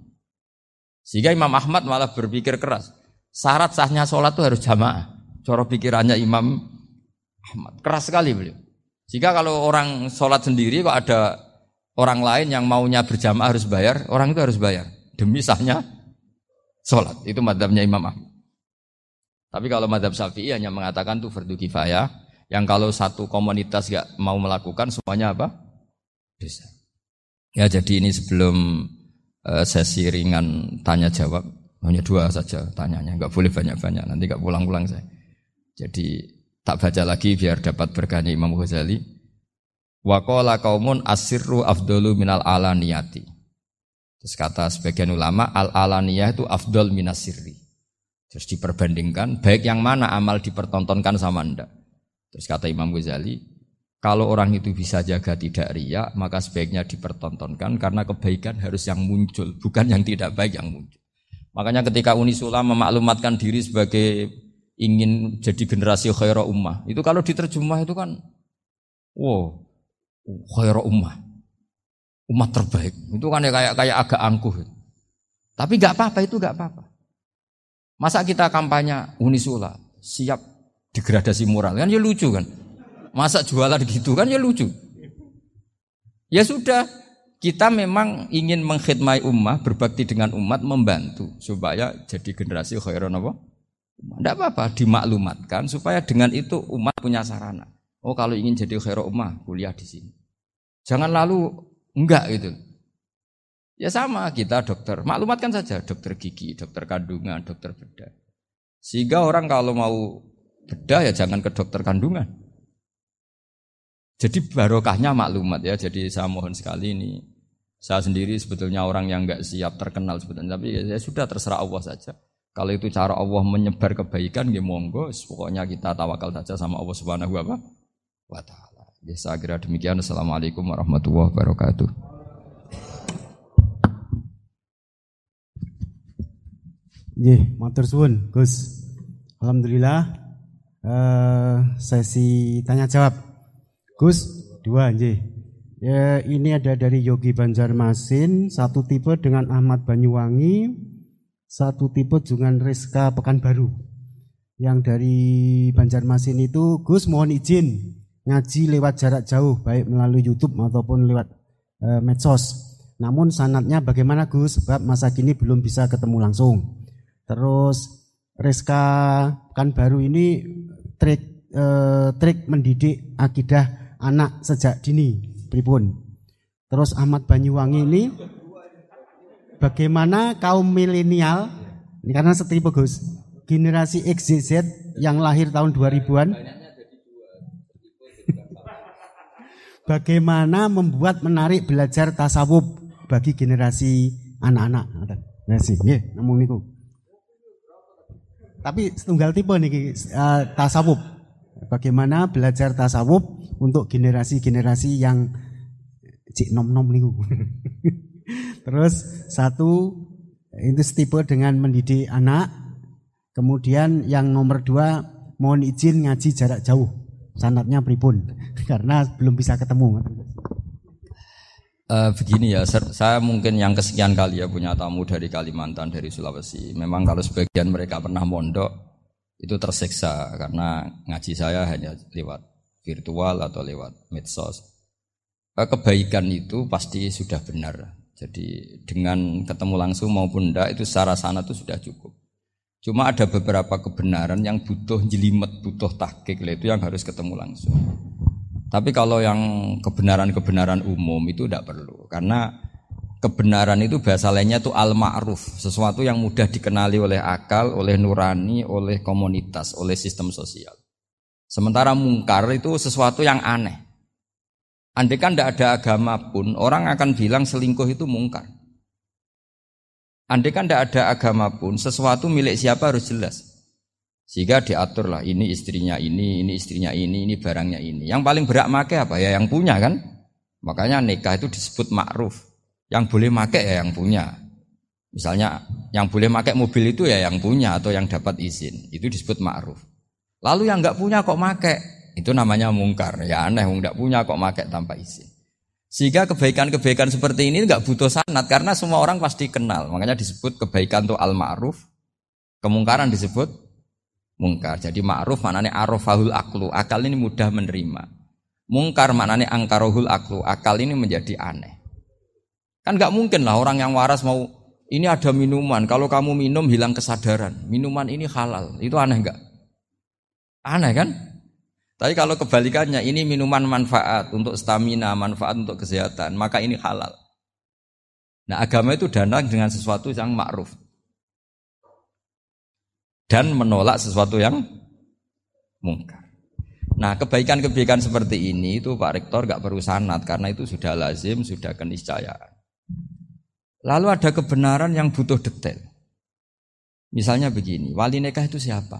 Sehingga Imam Ahmad malah berpikir keras. Syarat sahnya sholat itu harus jamaah. Coro pikirannya Imam Ahmad. Keras sekali beliau. Jika kalau orang sholat sendiri kok ada orang lain yang maunya berjamaah harus bayar, orang itu harus bayar. Demi sahnya sholat. Itu madhabnya Imam Ahmad. Tapi kalau madhab syafi'i hanya mengatakan itu fardu kifayah. Yang kalau satu komunitas gak mau melakukan semuanya apa? Bisa. Ya jadi ini sebelum uh, sesi ringan tanya jawab hanya dua saja tanyanya nggak boleh banyak-banyak nanti nggak pulang-pulang saya jadi tak baca lagi biar dapat berkani Imam Ghazali Wakola kaumun asirru afdolu minal alaniyati. Terus kata sebagian ulama al alaniyah itu afdol minasirri terus diperbandingkan baik yang mana amal dipertontonkan sama anda. Terus kata Imam Ghazali kalau orang itu bisa jaga tidak riak, maka sebaiknya dipertontonkan karena kebaikan harus yang muncul, bukan yang tidak baik yang muncul. Makanya ketika Unisula memaklumatkan diri sebagai ingin jadi generasi khairah ummah, itu kalau diterjemah itu kan, wow, khairah ummah, umat terbaik. Itu kan ya kayak kayak agak angkuh. Tapi nggak apa-apa itu nggak apa-apa. Masa kita kampanye Unisula siap degradasi moral kan ya lucu kan? Masa jualan gitu kan ya lucu. Ya sudah, kita memang ingin mengkhidmati umat, berbakti dengan umat, membantu supaya jadi generasi khairan apa? Tidak apa-apa, dimaklumatkan supaya dengan itu umat punya sarana. Oh kalau ingin jadi khairan umat, kuliah di sini. Jangan lalu enggak gitu. Ya sama kita dokter, maklumatkan saja dokter gigi, dokter kandungan, dokter bedah. Sehingga orang kalau mau bedah ya jangan ke dokter kandungan. Jadi barokahnya maklumat ya. Jadi saya mohon sekali ini saya sendiri sebetulnya orang yang nggak siap terkenal sebetulnya, tapi ya, ya sudah terserah Allah saja. Kalau itu cara Allah menyebar kebaikan, ya monggo. Pokoknya kita tawakal saja sama Allah Subhanahu wa taala. Ya, saya kira demikian. Assalamualaikum warahmatullahi wabarakatuh. Nggih, matur suwun, Gus. Alhamdulillah uh, sesi tanya jawab Gus, dua nggih. Ya, ini ada dari Yogi Banjarmasin, satu tipe dengan Ahmad Banyuwangi, satu tipe dengan Rizka Pekanbaru. Yang dari Banjarmasin itu, Gus mohon izin ngaji lewat jarak jauh, baik melalui YouTube ataupun lewat e, medsos. Namun sanatnya bagaimana Gus? Sebab masa kini belum bisa ketemu langsung. Terus Rizka Pekanbaru ini trik e, trik mendidik akidah anak sejak dini pripun. Terus Ahmad Banyuwangi ini bagaimana kaum milenial ini karena setipe Gus. generasi XZ yang lahir tahun 2000-an bagaimana membuat menarik belajar tasawuf bagi generasi anak-anak. Nggih, nggih, namung. Tapi tunggal tipe nih uh, tasawuf. Bagaimana belajar tasawuf untuk generasi-generasi yang cik nom-nom niku. Terus satu itu tipe dengan mendidik anak. Kemudian yang nomor dua mohon izin ngaji jarak jauh. Sanatnya pripun karena belum bisa ketemu. Uh, begini ya, saya mungkin yang kesekian kali ya punya tamu dari Kalimantan, dari Sulawesi. Memang kalau sebagian mereka pernah mondok, itu tersiksa karena ngaji saya hanya lewat virtual atau lewat medsos. Uh, kebaikan itu pasti sudah benar. Jadi dengan ketemu langsung maupun tidak itu secara sana itu sudah cukup. Cuma ada beberapa kebenaran yang butuh jelimet, butuh tahkik, itu yang harus ketemu langsung. Tapi kalau yang kebenaran-kebenaran umum itu tidak perlu karena kebenaran itu bahasa lainnya itu al-ma'ruf, sesuatu yang mudah dikenali oleh akal, oleh nurani, oleh komunitas, oleh sistem sosial. Sementara mungkar itu sesuatu yang aneh. Andai kan tidak ada agama pun, orang akan bilang selingkuh itu mungkar. Andai kan tidak ada agama pun, sesuatu milik siapa harus jelas. Sehingga diatur lah ini istrinya ini, ini istrinya ini, ini barangnya ini. Yang paling berat make apa ya yang punya kan? Makanya nikah itu disebut ma'ruf. Yang boleh make ya yang punya. Misalnya yang boleh make mobil itu ya yang punya atau yang dapat izin. Itu disebut ma'ruf. Lalu yang nggak punya kok make, itu namanya mungkar. Ya aneh, nggak punya kok make tanpa izin. Sehingga kebaikan-kebaikan seperti ini nggak butuh sanat karena semua orang pasti kenal. Makanya disebut kebaikan itu al-ma'ruf. Kemungkaran disebut mungkar. Jadi ma'ruf maknanya arafahul aklu. Akal ini mudah menerima. Mungkar maknanya angkarohul aklu. Akal ini menjadi aneh. Kan nggak mungkin lah orang yang waras mau ini ada minuman. Kalau kamu minum hilang kesadaran. Minuman ini halal. Itu aneh nggak? Aneh kan? Tapi kalau kebalikannya ini minuman manfaat untuk stamina, manfaat untuk kesehatan, maka ini halal. Nah agama itu danang dengan sesuatu yang ma'ruf dan menolak sesuatu yang mungkar. Nah kebaikan-kebaikan seperti ini itu Pak Rektor gak perlu sanat karena itu sudah lazim, sudah keniscayaan. Lalu ada kebenaran yang butuh detail. Misalnya begini, wali nikah itu siapa?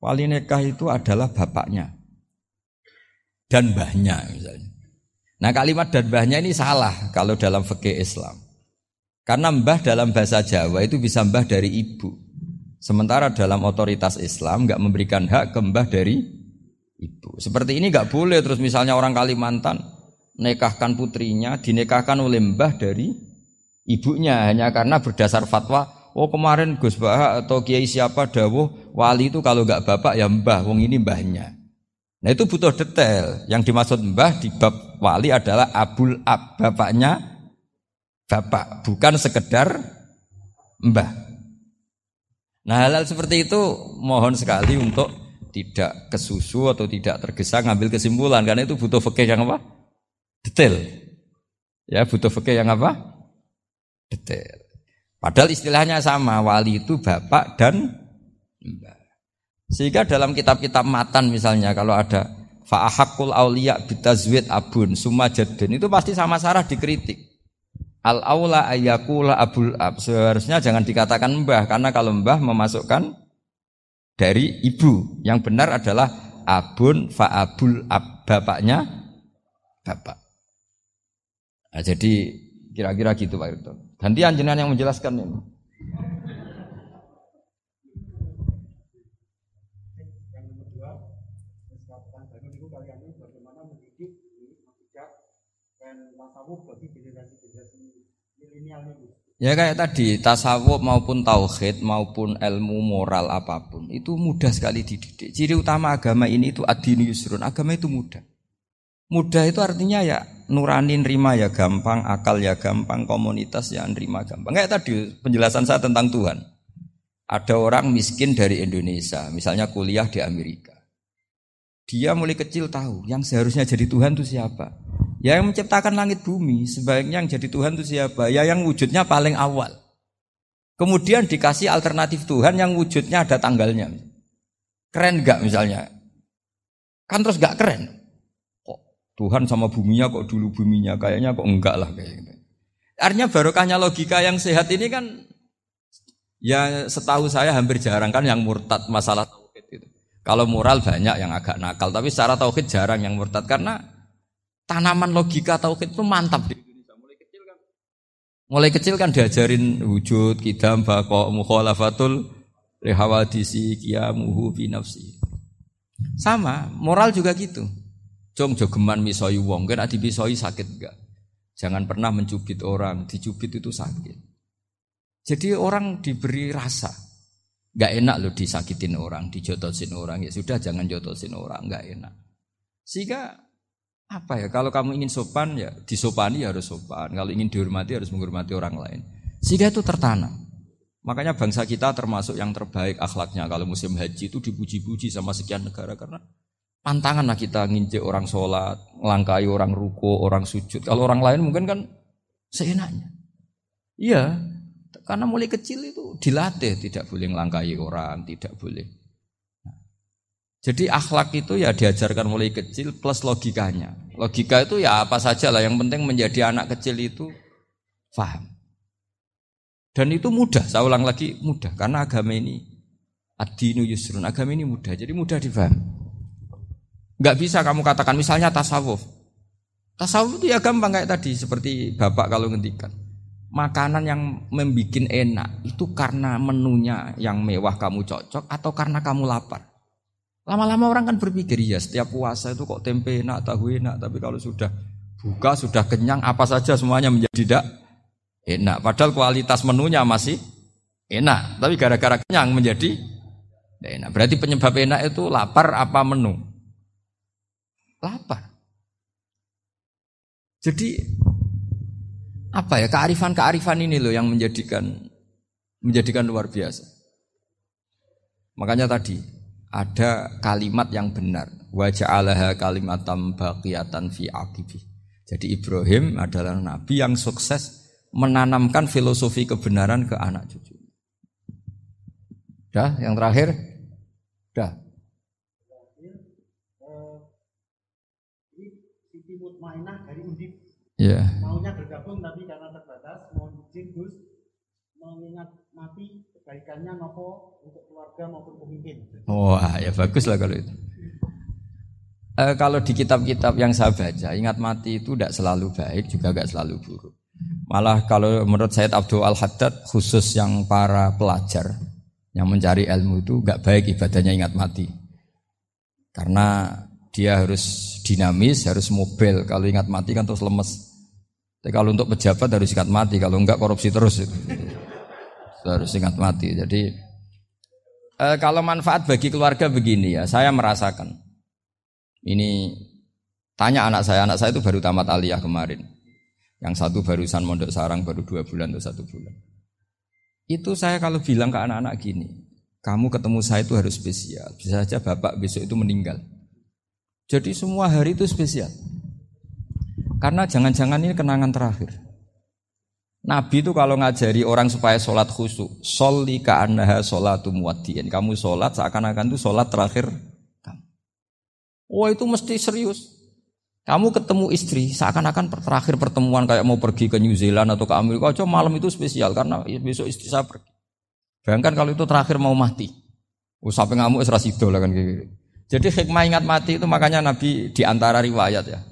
Wali nikah itu adalah bapaknya dan mbahnya misalnya. Nah kalimat dan mbahnya ini salah kalau dalam fikih Islam. Karena mbah dalam bahasa Jawa itu bisa mbah dari ibu. Sementara dalam otoritas Islam nggak memberikan hak ke mbah dari ibu. Seperti ini nggak boleh. Terus misalnya orang Kalimantan nekahkan putrinya dinikahkan oleh mbah dari ibunya hanya karena berdasar fatwa. Oh kemarin Gus Bah atau Kiai siapa dawuh wali itu kalau nggak bapak ya mbah. Wong ini mbahnya. Nah itu butuh detail. Yang dimaksud mbah di bab wali adalah abul ab bapaknya bapak bukan sekedar mbah. Nah hal-hal seperti itu mohon sekali untuk tidak kesusu atau tidak tergesa ngambil kesimpulan karena itu butuh fikih yang apa? Detail. Ya, butuh fikih yang apa? Detail. Padahal istilahnya sama, wali itu bapak dan mbak. Sehingga dalam kitab-kitab matan misalnya kalau ada fa'ahakul auliya bitazwid abun summa itu pasti sama Sarah dikritik. Al aula ayakula abul ab. Seharusnya jangan dikatakan mbah karena kalau mbah memasukkan dari ibu. Yang benar adalah abun fa abul ab. Bapaknya bapak. Nah, jadi kira-kira gitu Pak Irto. Ganti anjengan yang menjelaskan ini. Ya kayak tadi tasawuf maupun tauhid maupun ilmu moral apa pun itu mudah sekali dididik. Ciri utama agama ini itu adini yusrun. Agama itu mudah. Mudah itu artinya ya nurani nerima ya gampang, akal ya gampang, komunitas ya nerima gampang. Kayak tadi penjelasan saya tentang Tuhan. Ada orang miskin dari Indonesia, misalnya kuliah di Amerika. Dia mulai kecil tahu yang seharusnya jadi Tuhan itu siapa. Ya yang menciptakan langit bumi, sebaiknya yang jadi Tuhan itu siapa? Ya yang wujudnya paling awal. Kemudian dikasih alternatif Tuhan yang wujudnya ada tanggalnya. Keren gak misalnya? Kan terus gak keren. Kok Tuhan sama buminya kok dulu buminya kayaknya kok enggak lah kayak gitu. Artinya barokahnya logika yang sehat ini kan ya setahu saya hampir jarang kan yang murtad masalah. Kalau moral banyak yang agak nakal, tapi secara tauhid jarang yang murtad karena tanaman logika tauhid itu mantap di Indonesia. Mulai kecil kan mulai kecil kan diajarin wujud, kidam, bako, mukhalafatul lihawadisi, kiamuhu, binafsi. Sama, moral juga gitu. Jong jogeman misoi wong, kan adi misoi sakit enggak? Jangan pernah mencubit orang, dicubit itu sakit. Jadi orang diberi rasa. Gak enak loh disakitin orang, dijotosin orang. Ya sudah jangan jotosin orang, gak enak. Sehingga apa ya, kalau kamu ingin sopan ya disopani ya harus sopan. Kalau ingin dihormati harus menghormati orang lain. Sehingga itu tertanam. Makanya bangsa kita termasuk yang terbaik akhlaknya. Kalau musim haji itu dipuji-puji sama sekian negara karena Pantangan lah kita nginjek orang sholat, melangkai orang ruko, orang sujud. Kalau orang lain mungkin kan seenaknya. Iya, karena mulai kecil itu dilatih tidak boleh melangkai orang, tidak boleh. Jadi akhlak itu ya diajarkan mulai kecil plus logikanya. Logika itu ya apa saja lah, yang penting menjadi anak kecil itu faham. Dan itu mudah, saya ulang lagi mudah karena agama ini adinu yusrun, agama ini mudah, jadi mudah difahami. Nggak bisa kamu katakan misalnya tasawuf. Tasawuf itu ya gampang kayak tadi seperti bapak kalau ngendikan. Makanan yang membuat enak itu karena menunya yang mewah kamu cocok atau karena kamu lapar. Lama-lama orang kan berpikir ya setiap puasa itu kok tempe enak, tahu enak, tapi kalau sudah buka sudah kenyang apa saja semuanya menjadi tidak enak. Padahal kualitas menunya masih enak, tapi gara-gara kenyang menjadi enak. Berarti penyebab enak itu lapar apa menu? lapar. Jadi apa ya kearifan-kearifan ini loh yang menjadikan menjadikan luar biasa. Makanya tadi ada kalimat yang benar wajah Allah kalimatam baqiyatan fi akibi. Jadi Ibrahim adalah nabi yang sukses menanamkan filosofi kebenaran ke anak cucu. Dah, yang terakhir? Dah. Dari Undip. Yeah. Maunya bergabung tapi karena terbatas mau izin Gus mati kebaikannya nopo untuk keluarga maupun pemimpin. Wah, ya bagus lah kalau itu. E, kalau di kitab-kitab yang saya baca, ingat mati itu tidak selalu baik, juga tidak selalu buruk. Malah kalau menurut Said Abdul Al Haddad, khusus yang para pelajar yang mencari ilmu itu nggak baik ibadahnya ingat mati. Karena dia harus dinamis, harus mobil. Kalau ingat mati kan terus lemes. Tapi kalau untuk pejabat harus ingat mati, kalau enggak korupsi terus. Harus ingat mati. Jadi eh, kalau manfaat bagi keluarga begini ya, saya merasakan. Ini tanya anak saya, anak saya itu baru tamat aliyah kemarin. Yang satu barusan mondok sarang baru dua bulan atau satu bulan. Itu saya kalau bilang ke anak-anak gini, kamu ketemu saya itu harus spesial. Bisa saja bapak besok itu meninggal. Jadi semua hari itu spesial. Karena jangan-jangan ini kenangan terakhir. Nabi itu kalau ngajari orang supaya sholat khusyuk, sholli ka'annaha sholatu muwaddiin. Kamu sholat seakan-akan itu sholat terakhir kamu. Oh itu mesti serius. Kamu ketemu istri seakan-akan terakhir pertemuan kayak mau pergi ke New Zealand atau ke Amerika aja malam itu spesial karena besok istri saya pergi. Bayangkan kalau itu terakhir mau mati. Oh, sampai ngamuk serasido lah kan gitu. Jadi hikmah ingat mati itu makanya Nabi di antara riwayat ya.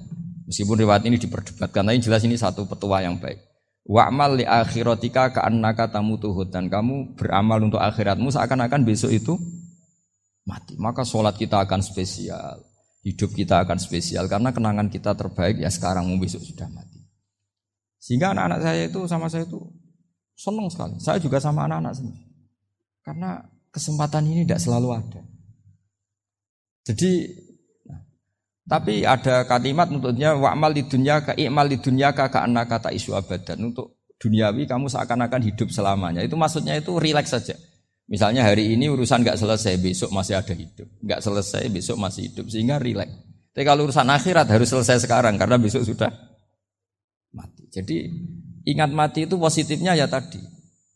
Meskipun riwayat ini diperdebatkan, tapi jelas ini satu petua yang baik. Wa'mal li akhiratika ka'annaka tamutuhud dan kamu beramal untuk akhiratmu seakan-akan besok itu mati. Maka sholat kita akan spesial, hidup kita akan spesial karena kenangan kita terbaik ya sekarang mau besok sudah mati. Sehingga anak-anak saya itu sama saya itu senang sekali. Saya juga sama anak-anak sendiri. Karena kesempatan ini tidak selalu ada. Jadi tapi ada kalimat untuknya wa'mal di dunia ka i'mal di dunia ka anak kata isu abadan untuk duniawi kamu seakan-akan hidup selamanya. Itu maksudnya itu rileks saja. Misalnya hari ini urusan nggak selesai, besok masih ada hidup. Nggak selesai, besok masih hidup. Sehingga rileks. Tapi kalau urusan akhirat harus selesai sekarang karena besok sudah mati. Jadi ingat mati itu positifnya ya tadi.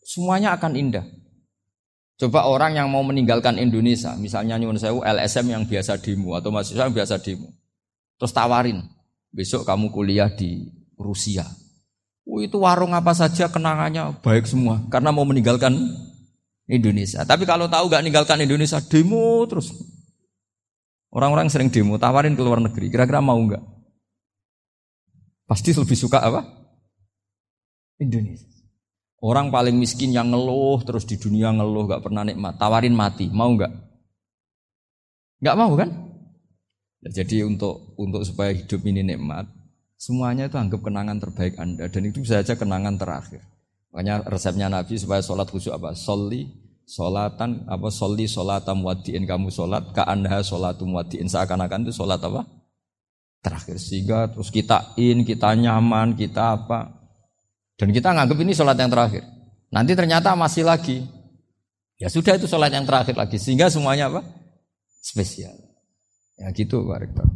semuanya akan indah. Coba orang yang mau meninggalkan Indonesia, misalnya nyuwun sewu LSM yang biasa demo atau mahasiswa yang biasa demo. Terus tawarin, besok kamu kuliah di Rusia. Oh, itu warung apa saja kenangannya baik semua karena mau meninggalkan Indonesia. Tapi kalau tahu gak meninggalkan Indonesia demo terus. Orang-orang sering demo tawarin ke luar negeri. Kira-kira mau nggak? Pasti lebih suka apa? Indonesia. Orang paling miskin yang ngeluh terus di dunia ngeluh gak pernah nikmat, tawarin mati, mau nggak? Nggak mau kan? Ya, jadi untuk untuk supaya hidup ini nikmat, semuanya itu anggap kenangan terbaik Anda dan itu bisa saja kenangan terakhir. Makanya resepnya Nabi supaya sholat khusyuk apa? Soli, solatan apa? Soli solatam wadiin kamu sholat, ka anda sholatum wadiin seakan-akan itu sholat apa? Terakhir sehingga terus kita in, kita nyaman, kita apa? Dan kita nganggap ini sholat yang terakhir. Nanti ternyata masih lagi. Ya sudah itu sholat yang terakhir lagi. Sehingga semuanya apa? Spesial. Ya gitu Pak Rektor.